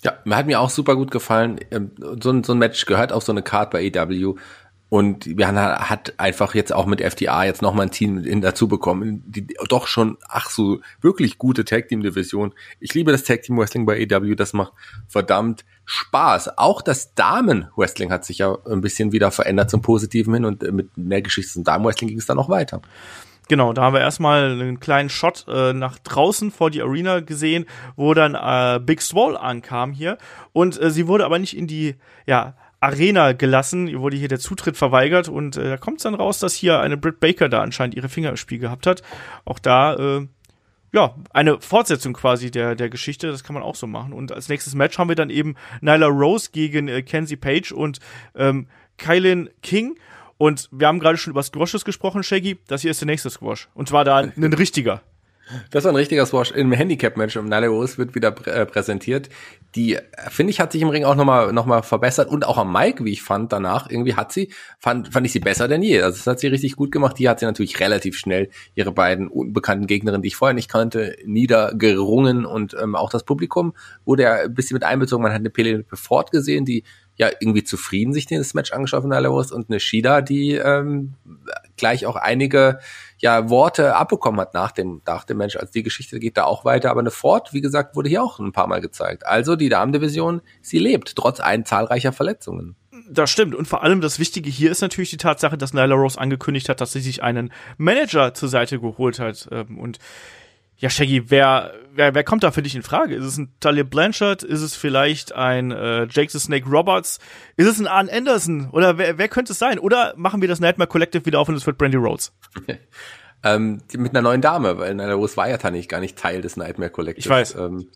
Ja, mir hat mir auch super gut gefallen. Ähm, so ein, so ein Match gehört auf so eine Card bei EW. Und wir hat einfach jetzt auch mit FTA jetzt nochmal ein Team in dazu bekommen, die doch schon, ach so, wirklich gute Tag Team Division. Ich liebe das Tag Team Wrestling bei AW, das macht verdammt Spaß. Auch das Damen Wrestling hat sich ja ein bisschen wieder verändert zum Positiven hin und mit der Geschichte zum Damen Wrestling ging es dann noch weiter. Genau, da haben wir erstmal einen kleinen Shot äh, nach draußen vor die Arena gesehen, wo dann äh, Big Swole ankam hier und äh, sie wurde aber nicht in die ja Arena gelassen, wurde hier der Zutritt verweigert und äh, da kommt es dann raus, dass hier eine Britt Baker da anscheinend ihre Finger im Spiel gehabt hat. Auch da, äh, ja, eine Fortsetzung quasi der, der Geschichte, das kann man auch so machen. Und als nächstes Match haben wir dann eben Nyla Rose gegen äh, Kenzie Page und ähm, Kylan King. Und wir haben gerade schon über Squashes gesprochen, Shaggy. Das hier ist der nächste Squash. Und zwar da ein richtiger. Das war ein richtiger Squash im Handicap-Match. Nyla Rose wird wieder prä äh, präsentiert. Die, finde ich, hat sich im Ring auch nochmal noch mal verbessert. Und auch am Mike, wie ich fand, danach irgendwie hat sie, fand, fand ich sie besser denn je. Also das hat sie richtig gut gemacht. Die hat sie natürlich relativ schnell ihre beiden unbekannten Gegnerinnen, die ich vorher nicht kannte, niedergerungen. Und ähm, auch das Publikum wurde ja ein bisschen mit einbezogen. Man hat eine Penelope Ford gesehen, die ja irgendwie zufrieden sich das Match angeschaut von Rose und eine Shida, die ähm, gleich auch einige ja Worte abbekommen hat nach dem, nach dem Match. Also die Geschichte geht da auch weiter. Aber eine Ford, wie gesagt, wurde hier auch ein paar Mal gezeigt. Also die Damendivision, sie lebt, trotz ein zahlreicher Verletzungen. Das stimmt. Und vor allem das Wichtige hier ist natürlich die Tatsache, dass Nyla Rose angekündigt hat, dass sie sich einen Manager zur Seite geholt hat. Ähm, und ja, Shaggy, wer, wer, wer kommt da für dich in Frage? Ist es ein Talia Blanchard? Ist es vielleicht ein äh, Jake the Snake Roberts? Ist es ein Arn Anderson? Oder wer, wer könnte es sein? Oder machen wir das Nightmare Collective wieder auf und es wird Brandy Rhodes? ähm, mit einer neuen Dame, weil Nyla Rose war ja tatsächlich gar nicht Teil des Nightmare Collective. Ich weiß. Ähm,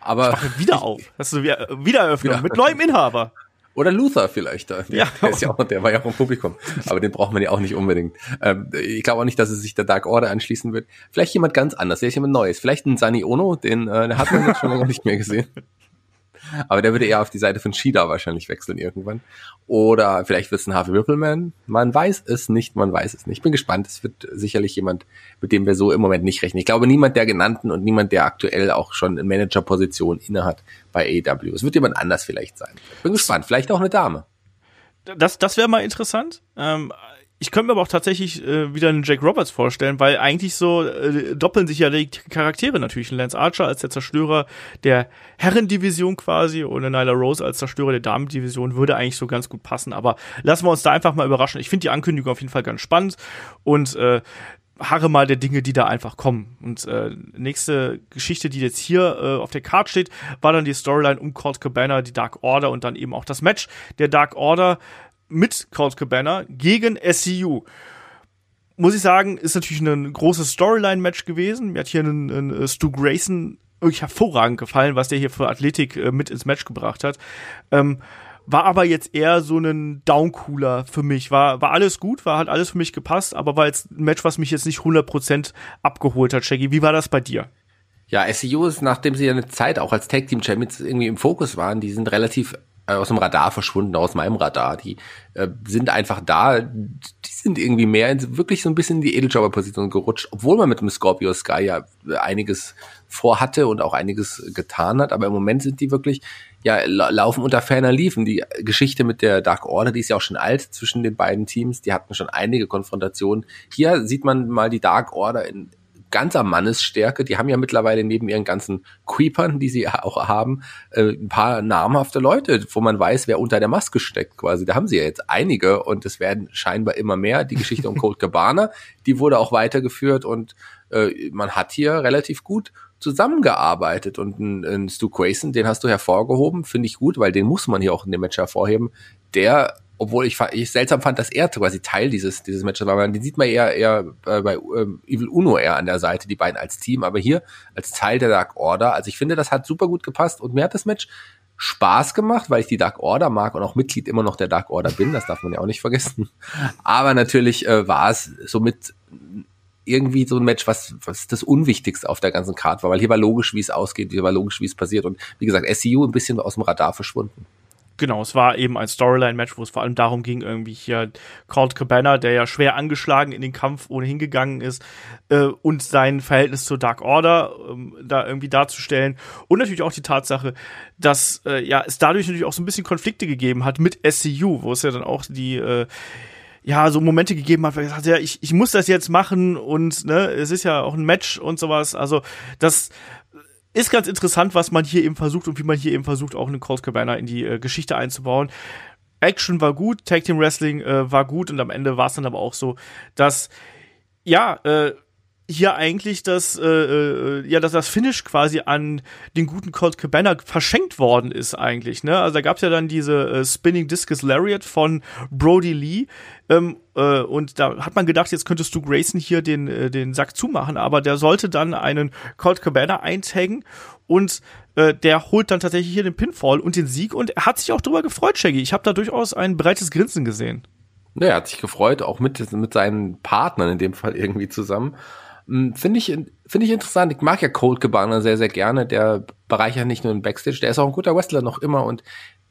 aber ich wieder auf. Hast du wieder, Wiedereröffnung wieder. mit neuem Inhaber. Oder Luther vielleicht. Der, ja. der, ist ja auch, der war ja auch im Publikum. Aber den braucht man ja auch nicht unbedingt. Ähm, ich glaube auch nicht, dass es sich der Dark Order anschließen wird. Vielleicht jemand ganz anders, vielleicht jemand Neues. Vielleicht ein Sani Ono, den äh, hat man jetzt schon lange nicht mehr gesehen. Aber der würde eher auf die Seite von Shida wahrscheinlich wechseln irgendwann. Oder vielleicht wird es ein Harvey Rippleman. Man weiß es nicht, man weiß es nicht. Ich bin gespannt. Es wird sicherlich jemand, mit dem wir so im Moment nicht rechnen. Ich glaube, niemand der genannten und niemand, der aktuell auch schon in Managerposition innehat bei AW. Es wird jemand anders vielleicht sein. Bin gespannt. Vielleicht auch eine Dame. das, das wäre mal interessant. Ähm, ich könnte mir aber auch tatsächlich äh, wieder einen Jake Roberts vorstellen, weil eigentlich so äh, doppeln sich ja die Charaktere natürlich. Lance Archer als der Zerstörer der Herrendivision quasi und Nyla Rose als Zerstörer der Damendivision würde eigentlich so ganz gut passen. Aber lassen wir uns da einfach mal überraschen. Ich finde die Ankündigung auf jeden Fall ganz spannend und äh, harre mal der Dinge, die da einfach kommen. Und äh, nächste Geschichte, die jetzt hier äh, auf der Card steht, war dann die Storyline um Colt Cabana, die Dark Order und dann eben auch das Match der Dark Order mit Colt Cabana gegen SCU. Muss ich sagen, ist natürlich ein großes Storyline-Match gewesen. Mir hat hier ein, ein Stu Grayson wirklich hervorragend gefallen, was der hier für Athletik äh, mit ins Match gebracht hat. Ähm, war aber jetzt eher so ein Downcooler für mich. War, war alles gut, war hat alles für mich gepasst, aber war jetzt ein Match, was mich jetzt nicht 100% abgeholt hat, Shaggy. Wie war das bei dir? Ja, SEO ist, nachdem sie ja eine Zeit auch als Tag Team Champions irgendwie im Fokus waren, die sind relativ äh, aus dem Radar verschwunden, aus meinem Radar. Die äh, sind einfach da, die sind irgendwie mehr in, wirklich so ein bisschen in die Edeljobber-Position gerutscht, obwohl man mit dem Scorpio Sky ja einiges vorhatte und auch einiges getan hat. Aber im Moment sind die wirklich, ja, laufen unter ferner Liefen. Die Geschichte mit der Dark Order, die ist ja auch schon alt zwischen den beiden Teams. Die hatten schon einige Konfrontationen. Hier sieht man mal die Dark Order in ganzer Mannesstärke. Die haben ja mittlerweile neben ihren ganzen Creepern, die sie auch haben, äh, ein paar namhafte Leute, wo man weiß, wer unter der Maske steckt quasi. Da haben sie ja jetzt einige und es werden scheinbar immer mehr. Die Geschichte um Cold Cabana, die wurde auch weitergeführt und äh, man hat hier relativ gut zusammengearbeitet und ein, ein Stu Grayson, den hast du hervorgehoben, finde ich gut, weil den muss man hier auch in dem Match hervorheben. Der obwohl ich, ich seltsam fand, dass er quasi Teil dieses, dieses Matches war. Den sieht man eher, eher äh, bei ähm, Evil Uno eher an der Seite, die beiden als Team, aber hier als Teil der Dark Order. Also ich finde, das hat super gut gepasst und mir hat das Match Spaß gemacht, weil ich die Dark Order mag und auch Mitglied immer noch der Dark Order bin, das darf man ja auch nicht vergessen. Aber natürlich äh, war es somit irgendwie so ein Match, was, was das Unwichtigste auf der ganzen Karte war, weil hier war logisch, wie es ausgeht, hier war logisch, wie es passiert und wie gesagt, SCU ein bisschen aus dem Radar verschwunden. Genau, es war eben ein Storyline-Match, wo es vor allem darum ging, irgendwie hier Colt Cabana, der ja schwer angeschlagen in den Kampf ohnehin gegangen ist, äh, und sein Verhältnis zur Dark Order ähm, da irgendwie darzustellen. Und natürlich auch die Tatsache, dass äh, ja es dadurch natürlich auch so ein bisschen Konflikte gegeben hat mit SCU, wo es ja dann auch die äh, ja, so Momente gegeben hat, weil er gesagt ja, ich, ich muss das jetzt machen und ne, es ist ja auch ein Match und sowas. Also das ist ganz interessant, was man hier eben versucht und wie man hier eben versucht, auch einen Colt Cabana in die äh, Geschichte einzubauen. Action war gut, Tag Team Wrestling äh, war gut und am Ende war es dann aber auch so, dass ja, äh, hier eigentlich das, äh, äh, ja, dass das Finish quasi an den guten Colt Cabana verschenkt worden ist eigentlich, ne? Also da gab's ja dann diese äh, Spinning Discus Lariat von Brody Lee ähm, äh, und da hat man gedacht, jetzt könntest du Grayson hier den, äh, den Sack zumachen, aber der sollte dann einen Colt Cabana eintaggen und äh, der holt dann tatsächlich hier den Pinfall und den Sieg und er hat sich auch darüber gefreut, Shaggy. Ich habe da durchaus ein breites Grinsen gesehen. Ja, er hat sich gefreut, auch mit, mit seinen Partnern in dem Fall irgendwie zusammen. Hm, finde ich, finde ich interessant. Ich mag ja Cold Cabana sehr, sehr gerne. Der bereichert nicht nur den Backstage, der ist auch ein guter Wrestler noch immer und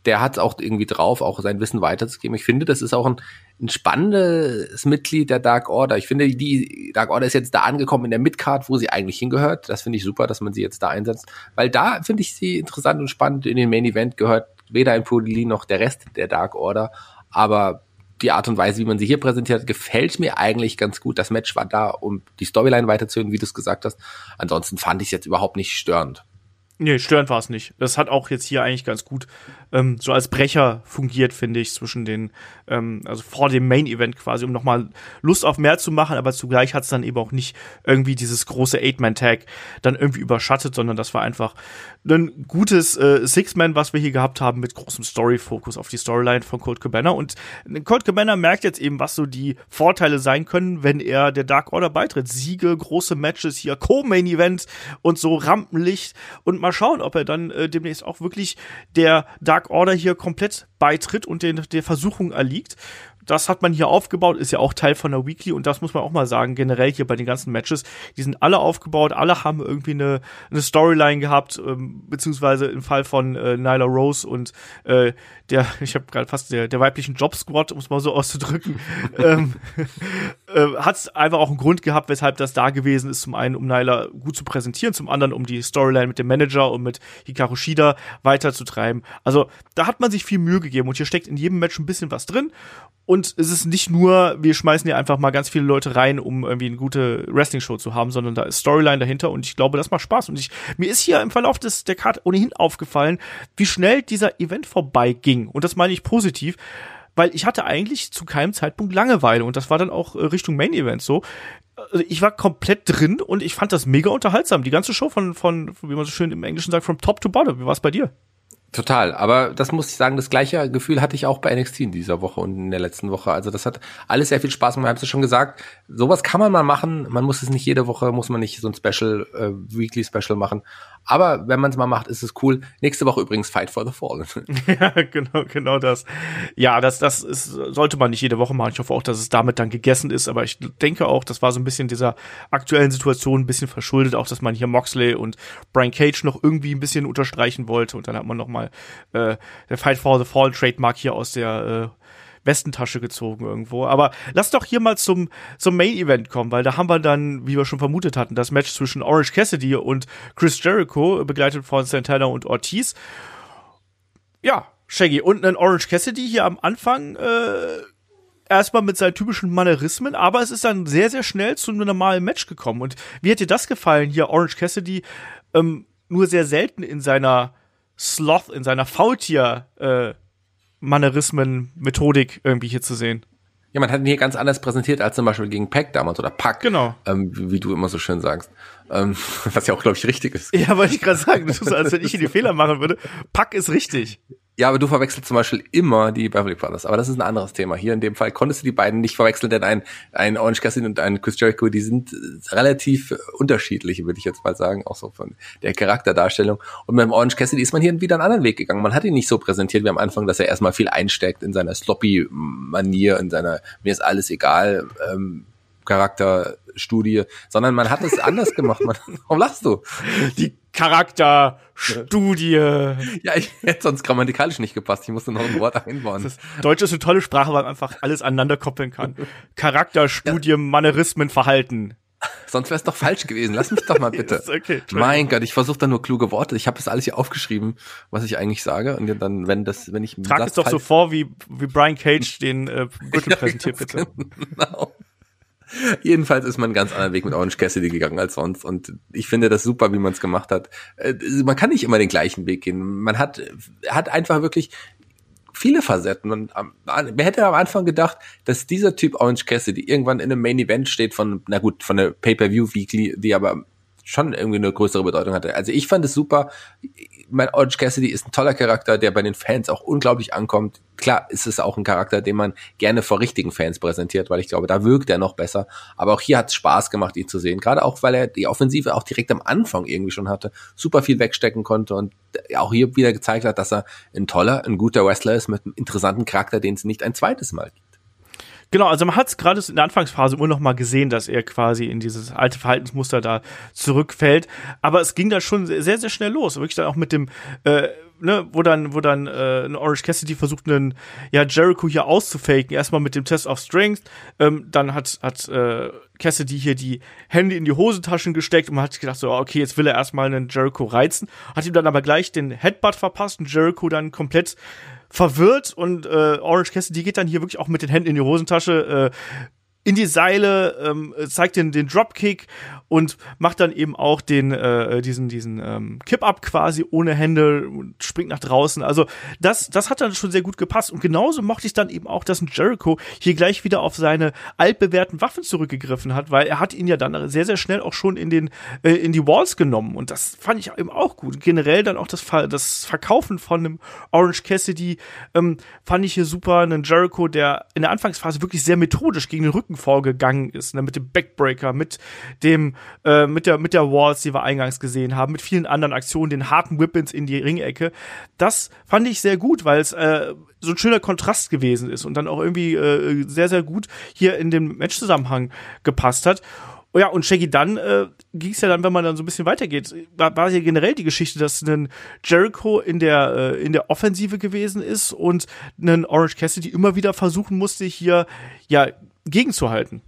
der hat auch irgendwie drauf, auch sein Wissen weiterzugeben. Ich finde, das ist auch ein, ein spannendes Mitglied der Dark Order. Ich finde, die Dark Order ist jetzt da angekommen in der Midcard, wo sie eigentlich hingehört. Das finde ich super, dass man sie jetzt da einsetzt, weil da finde ich sie interessant und spannend. In den Main Event gehört weder ein Prudili noch der Rest der Dark Order, aber die Art und Weise, wie man sie hier präsentiert, gefällt mir eigentlich ganz gut. Das Match war da, um die Storyline weiterzuhören, wie du es gesagt hast. Ansonsten fand ich es jetzt überhaupt nicht störend. Nee, störend war es nicht. Das hat auch jetzt hier eigentlich ganz gut ähm, so als Brecher fungiert, finde ich, zwischen den, ähm, also vor dem Main-Event quasi, um nochmal Lust auf mehr zu machen, aber zugleich hat es dann eben auch nicht irgendwie dieses große Eight-Man-Tag dann irgendwie überschattet, sondern das war einfach ein gutes äh, Six-Man, was wir hier gehabt haben, mit großem Story-Fokus auf die Storyline von Colt Cabana. Und Colt Cabana merkt jetzt eben, was so die Vorteile sein können, wenn er der Dark Order beitritt. Siege, große Matches hier, Co-Main-Event und so Rampenlicht und mal schauen, ob er dann äh, demnächst auch wirklich der Dark Order hier komplett beitritt und den, der Versuchung erliegt. Das hat man hier aufgebaut, ist ja auch Teil von der Weekly und das muss man auch mal sagen, generell hier bei den ganzen Matches, die sind alle aufgebaut, alle haben irgendwie eine, eine Storyline gehabt, ähm, beziehungsweise im Fall von äh, Nyla Rose und äh, der, ich habe gerade fast der, der weiblichen Job Squad, um es mal so auszudrücken, ähm, äh, hat einfach auch einen Grund gehabt, weshalb das da gewesen ist. Zum einen, um Nyla gut zu präsentieren, zum anderen, um die Storyline mit dem Manager und mit Hikaru Shida weiterzutreiben. Also da hat man sich viel Mühe gegeben und hier steckt in jedem Match ein bisschen was drin und es ist nicht nur, wir schmeißen hier einfach mal ganz viele Leute rein, um irgendwie eine gute Wrestling-Show zu haben, sondern da ist Storyline dahinter und ich glaube, das macht Spaß. Und ich, mir ist hier im Verlauf des, der Karte ohnehin aufgefallen, wie schnell dieser Event vorbeiging. Und das meine ich positiv, weil ich hatte eigentlich zu keinem Zeitpunkt Langeweile und das war dann auch äh, Richtung Main Event so. Also ich war komplett drin und ich fand das mega unterhaltsam. Die ganze Show von, von, wie man so schön im Englischen sagt, from top to bottom. Wie war es bei dir? Total, aber das muss ich sagen, das gleiche Gefühl hatte ich auch bei NXT in dieser Woche und in der letzten Woche. Also das hat alles sehr viel Spaß gemacht. Ich habe es ja schon gesagt, sowas kann man mal machen. Man muss es nicht jede Woche, muss man nicht so ein Special, äh, Weekly Special machen. Aber wenn man es mal macht, ist es cool. Nächste Woche übrigens Fight for the Fallen. ja, genau, genau das. Ja, das, das ist, sollte man nicht jede Woche machen. Ich hoffe auch, dass es damit dann gegessen ist. Aber ich denke auch, das war so ein bisschen dieser aktuellen Situation ein bisschen verschuldet. Auch, dass man hier Moxley und Brian Cage noch irgendwie ein bisschen unterstreichen wollte. Und dann hat man noch mal äh, der Fight for the Fallen Trademark hier aus der äh, Westentasche gezogen irgendwo. Aber lass doch hier mal zum, zum Main Event kommen, weil da haben wir dann, wie wir schon vermutet hatten, das Match zwischen Orange Cassidy und Chris Jericho, begleitet von Santana und Ortiz. Ja, Shaggy. Und ein Orange Cassidy hier am Anfang, äh, erstmal mit seinen typischen Manierismen, aber es ist dann sehr, sehr schnell zu einem normalen Match gekommen. Und wie hat dir das gefallen, hier Orange Cassidy ähm, nur sehr selten in seiner Sloth, in seiner Faultier äh, Manierismen-Methodik irgendwie hier zu sehen. Ja, man hat ihn hier ganz anders präsentiert als zum Beispiel gegen Pack damals oder Pack. Genau. Ähm, wie, wie, du immer so schön sagst. Ähm, was ja auch, glaube ich, richtig ist. Ja, wollte ich gerade sagen. Du tust, als wenn ich hier die Fehler machen würde. Pack ist richtig. Ja, aber du verwechselst zum Beispiel immer die Beverly Brothers. Aber das ist ein anderes Thema. Hier in dem Fall konntest du die beiden nicht verwechseln, denn ein, ein Orange Cassidy und ein Chris Jericho, die sind relativ unterschiedlich, würde ich jetzt mal sagen, auch so von der Charakterdarstellung. Und dem Orange Cassidy ist man hier wieder einen anderen Weg gegangen. Man hat ihn nicht so präsentiert wie am Anfang, dass er erstmal viel einsteckt in seiner sloppy-Manier, in seiner mir ist alles egal ähm, Charakterstudie, sondern man hat es anders gemacht. Man, warum lachst du? Die Charakterstudie. Ja, ich hätte sonst grammatikalisch nicht gepasst. Ich musste noch ein Wort einbauen. Das Deutsch ist eine tolle Sprache, weil man einfach alles aneinander koppeln kann. Charakterstudie, ja. Manierismen, Verhalten. Sonst wäre es doch falsch gewesen. Lass mich doch mal bitte. okay, mein Gott, ich versuche da nur kluge Worte. Ich habe das alles hier aufgeschrieben, was ich eigentlich sage. Und dann, wenn das, wenn ich Trag es doch so vor, wie, wie Brian Cage den äh, Gürtel ja, präsentiert, bitte. Genau. Jedenfalls ist man einen ganz anderen Weg mit Orange Cassidy gegangen als sonst. Und ich finde das super, wie man es gemacht hat. Äh, man kann nicht immer den gleichen Weg gehen. Man hat, hat einfach wirklich viele Facetten. Und man hätte am Anfang gedacht, dass dieser Typ Orange Cassidy irgendwann in einem Main Event steht von, na gut, von der Pay-Per-View Weekly, die aber schon irgendwie eine größere Bedeutung hatte. Also ich fand es super. Mein Orange Cassidy ist ein toller Charakter, der bei den Fans auch unglaublich ankommt. Klar ist es auch ein Charakter, den man gerne vor richtigen Fans präsentiert, weil ich glaube, da wirkt er noch besser. Aber auch hier hat es Spaß gemacht, ihn zu sehen. Gerade auch, weil er die Offensive auch direkt am Anfang irgendwie schon hatte, super viel wegstecken konnte und auch hier wieder gezeigt hat, dass er ein toller, ein guter Wrestler ist mit einem interessanten Charakter, den es nicht ein zweites Mal gibt. Genau, also man hat es gerade in der Anfangsphase immer noch mal gesehen, dass er quasi in dieses alte Verhaltensmuster da zurückfällt. Aber es ging da schon sehr, sehr schnell los. Wirklich dann auch mit dem, äh, ne, wo dann, wo dann äh, Orange Cassidy versucht, einen ja, Jericho hier auszufaken. Erstmal mit dem Test of Strength. Ähm, dann hat, hat äh, Cassidy hier die Hände in die Hosentaschen gesteckt und man hat gedacht, so, okay, jetzt will er erstmal einen Jericho reizen. Hat ihm dann aber gleich den Headbutt verpasst und Jericho dann komplett verwirrt und äh, Orange Cassidy geht dann hier wirklich auch mit den Händen in die Hosentasche äh, in die Seile, ähm, zeigt den, den Dropkick und macht dann eben auch den äh, diesen diesen ähm, Kip-Up quasi ohne Hände und springt nach draußen. Also das das hat dann schon sehr gut gepasst und genauso mochte ich dann eben auch, dass ein Jericho hier gleich wieder auf seine altbewährten Waffen zurückgegriffen hat, weil er hat ihn ja dann sehr sehr schnell auch schon in den äh, in die Walls genommen und das fand ich eben auch gut. Generell dann auch das das Verkaufen von einem Orange Cassidy ähm, fand ich hier super, einen Jericho, der in der Anfangsphase wirklich sehr methodisch gegen den Rücken Rücken vorgegangen ist, ne, mit dem Backbreaker, mit dem, äh, mit der, mit der Walls, die wir eingangs gesehen haben, mit vielen anderen Aktionen, den harten Whippins in die Ringecke. Das fand ich sehr gut, weil es äh, so ein schöner Kontrast gewesen ist und dann auch irgendwie äh, sehr, sehr gut hier in den Matchzusammenhang gepasst hat. Ja, und Shaggy dann äh, ging es ja dann, wenn man dann so ein bisschen weitergeht, war, war ja generell die Geschichte, dass ein Jericho in der äh, in der Offensive gewesen ist und ein Orange Cassidy immer wieder versuchen musste, hier ja gegenzuhalten.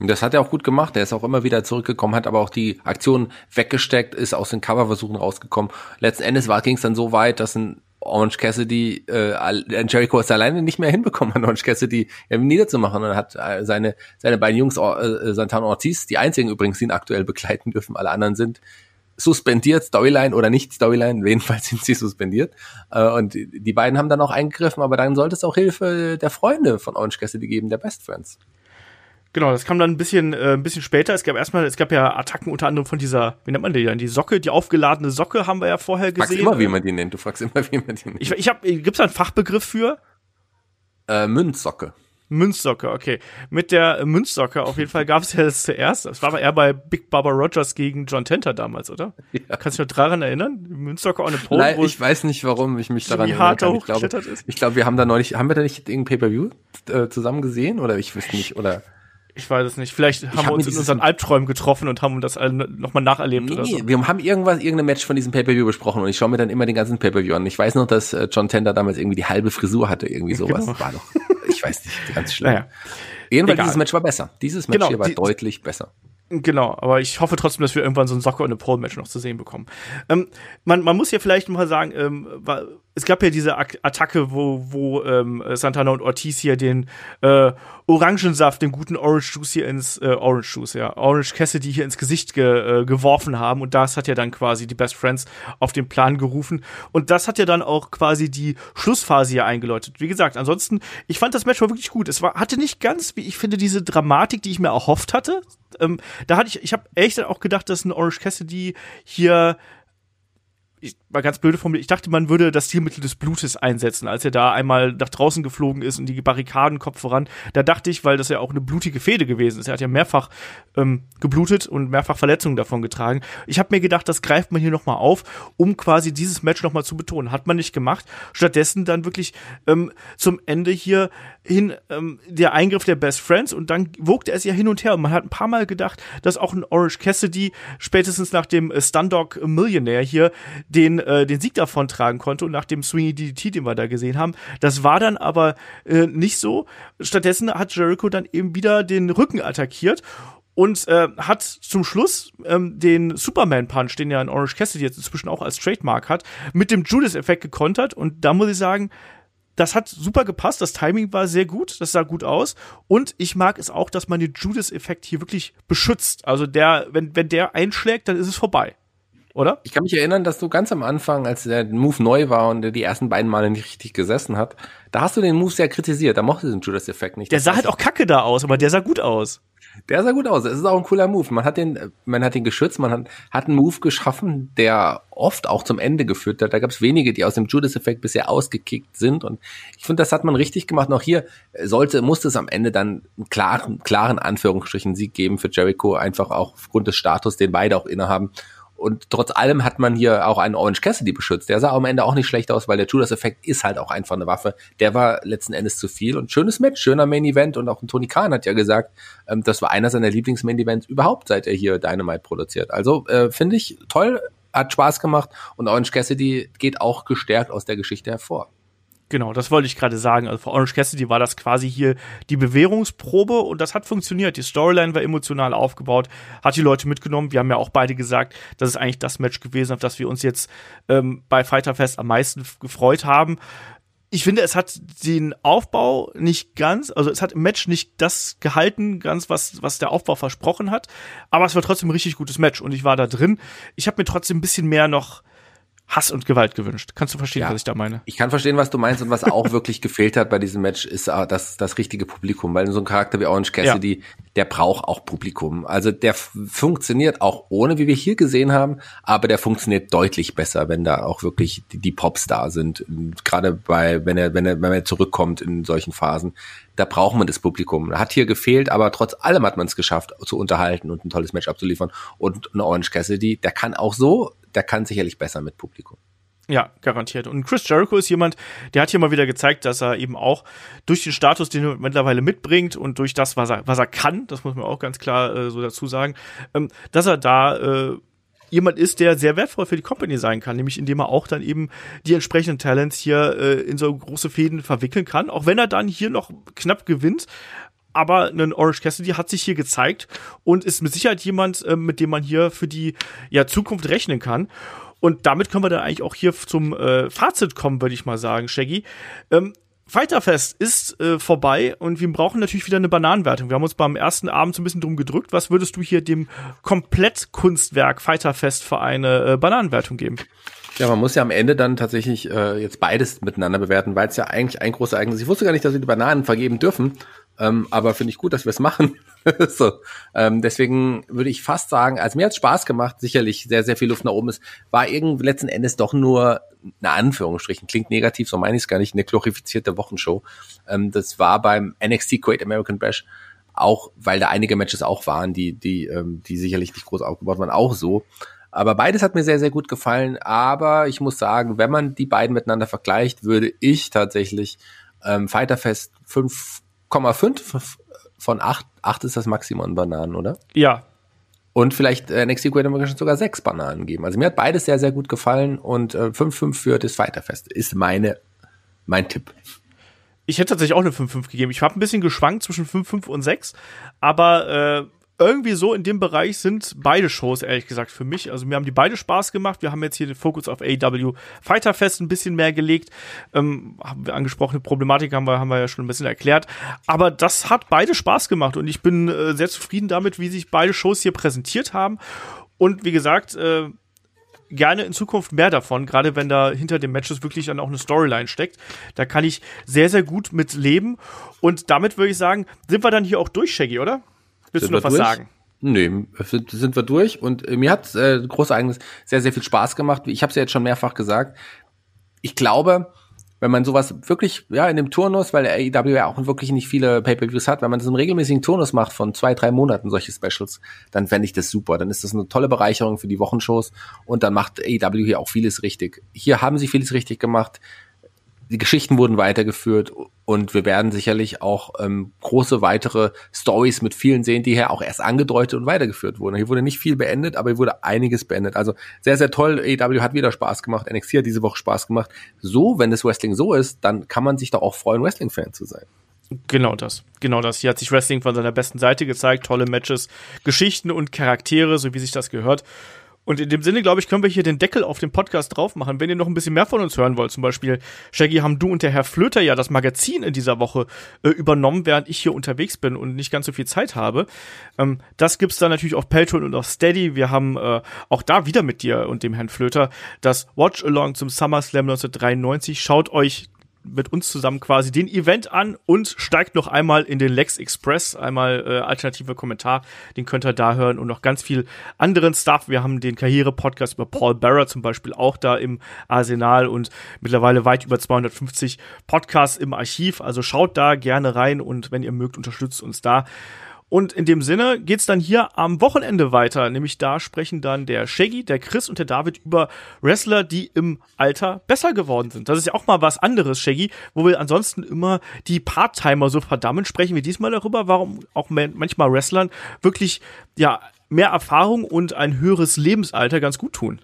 Das hat er auch gut gemacht. Er ist auch immer wieder zurückgekommen, hat aber auch die Aktion weggesteckt, ist aus den Coverversuchen rausgekommen. Letzten Endes ging es dann so weit, dass ein Orange Cassidy, äh, Jericho es alleine nicht mehr hinbekommen, an Orange Cassidy äh, niederzumachen und hat äh, seine, seine beiden Jungs, äh, Santana Ortiz, die einzigen übrigens, die ihn aktuell begleiten dürfen, alle anderen sind suspendiert, Storyline oder nicht Storyline, jedenfalls sind sie suspendiert. Äh, und die beiden haben dann auch eingegriffen, aber dann sollte es auch Hilfe der Freunde von Orange Cassidy geben, der Best Friends. Genau, das kam dann ein bisschen, äh, ein bisschen später. Es gab erstmal, es gab ja Attacken unter anderem von dieser, wie nennt man die denn? Die Socke, die aufgeladene Socke haben wir ja vorher gesehen. Du fragst immer, wie man die nennt. Du fragst immer, wie man die nennt. Ich, ich hab, gibt's da einen Fachbegriff für? Äh, Münzsocke. Münzsocke, okay. Mit der Münzsocke auf jeden Fall gab es ja das zuerst. Das war aber eher bei Big Baba Rogers gegen John Tenter damals, oder? Ja. Kannst du dich noch daran erinnern? Münzsocke on a Pole. Nein, ich weiß nicht, warum ich mich daran erinnere. Ich glaube, ich glaube, wir haben da neulich, haben wir da nicht irgendein Pay-Per-View äh, zusammen gesehen? Oder ich weiß nicht, oder? Ich weiß es nicht. Vielleicht haben hab wir uns in unseren Albträumen getroffen und haben das nochmal nacherlebt nee, oder so. Wir haben irgendwas, irgendein Match von diesem Pay-Per-View besprochen und ich schaue mir dann immer den ganzen Pay-Per-View an. Ich weiß noch, dass äh, John Tender damals irgendwie die halbe Frisur hatte, irgendwie sowas. Genau. War doch, ich weiß nicht, ganz schlimm. Naja. Jedenfalls, Egal. dieses Match war besser. Dieses Match genau, hier war die, deutlich besser. Genau, aber ich hoffe trotzdem, dass wir irgendwann so ein Soccer- und eine Pole-Match noch zu sehen bekommen. Ähm, man, man muss ja vielleicht mal sagen, ähm, es gab ja diese Attacke, wo, wo ähm, Santana und Ortiz hier den äh, Orangensaft, den guten Orange Juice hier ins äh, Orange Juice, ja, Orange Cassidy hier ins Gesicht ge, äh, geworfen haben und das hat ja dann quasi die Best Friends auf den Plan gerufen und das hat ja dann auch quasi die Schlussphase hier eingeläutet. Wie gesagt, ansonsten, ich fand das Match war wirklich gut. Es war hatte nicht ganz, wie ich finde, diese Dramatik, die ich mir erhofft hatte. Ähm, da hatte ich, ich habe echt auch gedacht, dass ein Orange Cassidy hier ich war ganz blöde formuliert, ich dachte, man würde das Stilmittel des Blutes einsetzen, als er da einmal nach draußen geflogen ist und die Barrikaden Kopf voran. Da dachte ich, weil das ja auch eine blutige Fehde gewesen ist, er hat ja mehrfach ähm, geblutet und mehrfach Verletzungen davon getragen. Ich habe mir gedacht, das greift man hier nochmal auf, um quasi dieses Match nochmal zu betonen. Hat man nicht gemacht. Stattdessen dann wirklich ähm, zum Ende hier hin ähm, der Eingriff der Best Friends und dann wogte es ja hin und her. Und man hat ein paar Mal gedacht, dass auch ein Orange Cassidy spätestens nach dem äh, Stundog Millionaire hier den, äh, den Sieg davon tragen konnte und nach dem Swingy DDT, den wir da gesehen haben. Das war dann aber äh, nicht so. Stattdessen hat Jericho dann eben wieder den Rücken attackiert und äh, hat zum Schluss ähm, den Superman Punch, den ja in Orange Cassidy jetzt inzwischen auch als Trademark hat, mit dem Judas-Effekt gekontert. Und da muss ich sagen, das hat super gepasst, das Timing war sehr gut, das sah gut aus und ich mag es auch, dass man den Judas-Effekt hier wirklich beschützt. Also der, wenn, wenn der einschlägt, dann ist es vorbei oder? Ich kann mich erinnern, dass du ganz am Anfang, als der Move neu war und der die ersten beiden Male nicht richtig gesessen hat, da hast du den Move sehr kritisiert. Da mochte den Judas-Effekt nicht. Der sah halt auch kacke da aus, aber der sah gut aus. Der sah gut aus. Es ist auch ein cooler Move. Man hat den, man hat den geschützt, man hat, hat einen Move geschaffen, der oft auch zum Ende geführt hat. Da gab es wenige, die aus dem Judas-Effekt bisher ausgekickt sind. Und ich finde, das hat man richtig gemacht. Auch hier sollte, musste es am Ende dann einen klaren, klaren Anführungsstrichen Sieg geben für Jericho, einfach auch aufgrund des Status, den beide auch innehaben. Und trotz allem hat man hier auch einen Orange Cassidy beschützt. Der sah am Ende auch nicht schlecht aus, weil der Judas-Effekt ist halt auch einfach eine Waffe. Der war letzten Endes zu viel. Und schönes Match, schöner Main-Event. Und auch Tony Khan hat ja gesagt, ähm, das war einer seiner Lieblings-Main-Events überhaupt, seit er hier Dynamite produziert. Also äh, finde ich toll, hat Spaß gemacht. Und Orange Cassidy geht auch gestärkt aus der Geschichte hervor. Genau, das wollte ich gerade sagen. Also für Orange Cassidy war das quasi hier die Bewährungsprobe und das hat funktioniert. Die Storyline war emotional aufgebaut, hat die Leute mitgenommen. Wir haben ja auch beide gesagt, das ist eigentlich das Match gewesen, auf das wir uns jetzt ähm, bei Fighter Fest am meisten gefreut haben. Ich finde, es hat den Aufbau nicht ganz, also es hat im Match nicht das gehalten, ganz was, was der Aufbau versprochen hat, aber es war trotzdem ein richtig gutes Match und ich war da drin. Ich habe mir trotzdem ein bisschen mehr noch Hass und Gewalt gewünscht. Kannst du verstehen, ja, was ich da meine? Ich kann verstehen, was du meinst und was auch wirklich gefehlt hat bei diesem Match, ist uh, das, das richtige Publikum, weil so ein Charakter wie Orange Cassidy, ja. Der braucht auch Publikum. Also der funktioniert auch ohne, wie wir hier gesehen haben, aber der funktioniert deutlich besser, wenn da auch wirklich die, die Pops da sind. Gerade bei, wenn er, wenn er, wenn er zurückkommt in solchen Phasen, da braucht man das Publikum. Hat hier gefehlt, aber trotz allem hat man es geschafft, zu unterhalten und ein tolles Match abzuliefern. Und ein Orange Cassidy, der kann auch so, der kann sicherlich besser mit Publikum. Ja, garantiert. Und Chris Jericho ist jemand, der hat hier mal wieder gezeigt, dass er eben auch durch den Status, den er mittlerweile mitbringt und durch das, was er, was er kann, das muss man auch ganz klar äh, so dazu sagen, ähm, dass er da äh, jemand ist, der sehr wertvoll für die Company sein kann, nämlich indem er auch dann eben die entsprechenden Talents hier äh, in so große Fäden verwickeln kann, auch wenn er dann hier noch knapp gewinnt. Aber ein Orange Cassidy hat sich hier gezeigt und ist mit Sicherheit jemand, äh, mit dem man hier für die ja, Zukunft rechnen kann. Und damit können wir dann eigentlich auch hier zum äh, Fazit kommen, würde ich mal sagen, Shaggy. Ähm, Fighterfest ist äh, vorbei und wir brauchen natürlich wieder eine Bananenwertung. Wir haben uns beim ersten Abend so ein bisschen drum gedrückt. Was würdest du hier dem Komplettkunstwerk Fighterfest für eine äh, Bananenwertung geben? Ja, man muss ja am Ende dann tatsächlich äh, jetzt beides miteinander bewerten, weil es ja eigentlich ein großes Ereignis ist. Ich wusste gar nicht, dass wir die Bananen vergeben dürfen, ähm, aber finde ich gut, dass wir es machen. so, ähm, deswegen würde ich fast sagen, also mir hat Spaß gemacht, sicherlich sehr, sehr viel Luft nach oben ist, war irgendwie letzten Endes doch nur eine Anführungsstrichen, klingt negativ, so meine ich es gar nicht, eine glorifizierte Wochenshow. Ähm, das war beim NXT Great American Bash auch, weil da einige Matches auch waren, die, die, ähm, die sicherlich nicht groß aufgebaut waren, auch so. Aber beides hat mir sehr, sehr gut gefallen. Aber ich muss sagen, wenn man die beiden miteinander vergleicht, würde ich tatsächlich ähm, Fighterfest 5,5 von 8, 8 ist das Maximum an Bananen, oder? Ja. Und vielleicht äh, NXT Great American sogar sechs Bananen geben. Also mir hat beides sehr, sehr gut gefallen und äh, 5-5 für das Fighterfest ist meine, mein Tipp. Ich hätte tatsächlich auch eine 5-5 gegeben. Ich habe ein bisschen geschwankt zwischen 5-5 und 6, aber äh, irgendwie so in dem Bereich sind beide Shows, ehrlich gesagt, für mich. Also mir haben die beide Spaß gemacht. Wir haben jetzt hier den Fokus auf AW Fighter Fest ein bisschen mehr gelegt. Ähm, haben wir angesprochene Problematik haben wir, haben wir ja schon ein bisschen erklärt. Aber das hat beide Spaß gemacht und ich bin äh, sehr zufrieden damit, wie sich beide Shows hier präsentiert haben. Und wie gesagt, äh, gerne in Zukunft mehr davon, gerade wenn da hinter den Matches wirklich dann auch eine Storyline steckt. Da kann ich sehr, sehr gut mit leben. Und damit würde ich sagen, sind wir dann hier auch durch, Shaggy, oder? Willst du noch was durch? sagen? Nee, sind wir durch und äh, mir hat äh, großes Ereignis sehr, sehr viel Spaß gemacht. Ich habe es ja jetzt schon mehrfach gesagt. Ich glaube, wenn man sowas wirklich, ja, in dem Turnus, weil der AEW ja auch wirklich nicht viele Pay-Per-Views hat, wenn man das im regelmäßigen Turnus macht von zwei, drei Monaten, solche Specials, dann fände ich das super. Dann ist das eine tolle Bereicherung für die Wochenshows und dann macht AEW hier auch vieles richtig. Hier haben sie vieles richtig gemacht die Geschichten wurden weitergeführt und wir werden sicherlich auch ähm, große weitere Stories mit vielen sehen, die hier auch erst angedeutet und weitergeführt wurden. Hier wurde nicht viel beendet, aber hier wurde einiges beendet. Also sehr, sehr toll. AEW hat wieder Spaß gemacht. NXT hat diese Woche Spaß gemacht. So, wenn das Wrestling so ist, dann kann man sich doch auch freuen, Wrestling-Fan zu sein. Genau das, genau das. Hier hat sich Wrestling von seiner besten Seite gezeigt. Tolle Matches, Geschichten und Charaktere, so wie sich das gehört. Und in dem Sinne, glaube ich, können wir hier den Deckel auf den Podcast drauf machen. Wenn ihr noch ein bisschen mehr von uns hören wollt, zum Beispiel, Shaggy, haben du und der Herr Flöter ja das Magazin in dieser Woche äh, übernommen, während ich hier unterwegs bin und nicht ganz so viel Zeit habe. Ähm, das gibt's dann natürlich auf Pelton und auf Steady. Wir haben äh, auch da wieder mit dir und dem Herrn Flöter das Watch Along zum SummerSlam 1993. Schaut euch mit uns zusammen quasi den Event an und steigt noch einmal in den Lex Express, einmal äh, alternative Kommentar, den könnt ihr da hören und noch ganz viel anderen Stuff. Wir haben den Karriere-Podcast über Paul Barrett zum Beispiel auch da im Arsenal und mittlerweile weit über 250 Podcasts im Archiv. Also schaut da gerne rein und wenn ihr mögt, unterstützt uns da. Und in dem Sinne geht's dann hier am Wochenende weiter. Nämlich da sprechen dann der Shaggy, der Chris und der David über Wrestler, die im Alter besser geworden sind. Das ist ja auch mal was anderes, Shaggy, wo wir ansonsten immer die Part-Timer so verdammen, sprechen wir diesmal darüber, warum auch manchmal Wrestlern wirklich, ja, mehr Erfahrung und ein höheres Lebensalter ganz gut tun.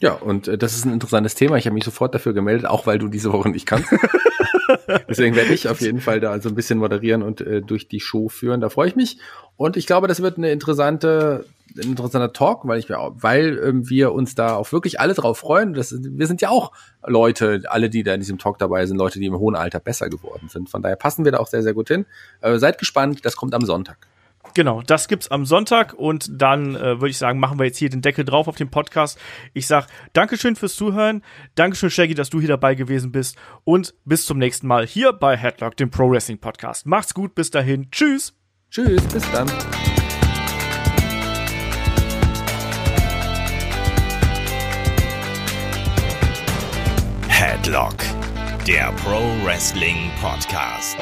Ja, und äh, das ist ein interessantes Thema. Ich habe mich sofort dafür gemeldet, auch weil du diese Woche nicht kannst. Deswegen werde ich auf jeden Fall da so ein bisschen moderieren und äh, durch die Show führen. Da freue ich mich. Und ich glaube, das wird eine interessante, ein interessanter Talk, weil ich weil ähm, wir uns da auch wirklich alle drauf freuen. Das, wir sind ja auch Leute, alle, die da in diesem Talk dabei sind, Leute, die im hohen Alter besser geworden sind. Von daher passen wir da auch sehr, sehr gut hin. Äh, seid gespannt, das kommt am Sonntag. Genau, das gibt's am Sonntag und dann äh, würde ich sagen, machen wir jetzt hier den Deckel drauf auf den Podcast. Ich sag Dankeschön fürs Zuhören, Dankeschön Shaggy, dass du hier dabei gewesen bist und bis zum nächsten Mal hier bei Headlock, dem Pro Wrestling Podcast. Macht's gut, bis dahin, tschüss. Tschüss, bis dann. Headlock, der Pro Wrestling Podcast.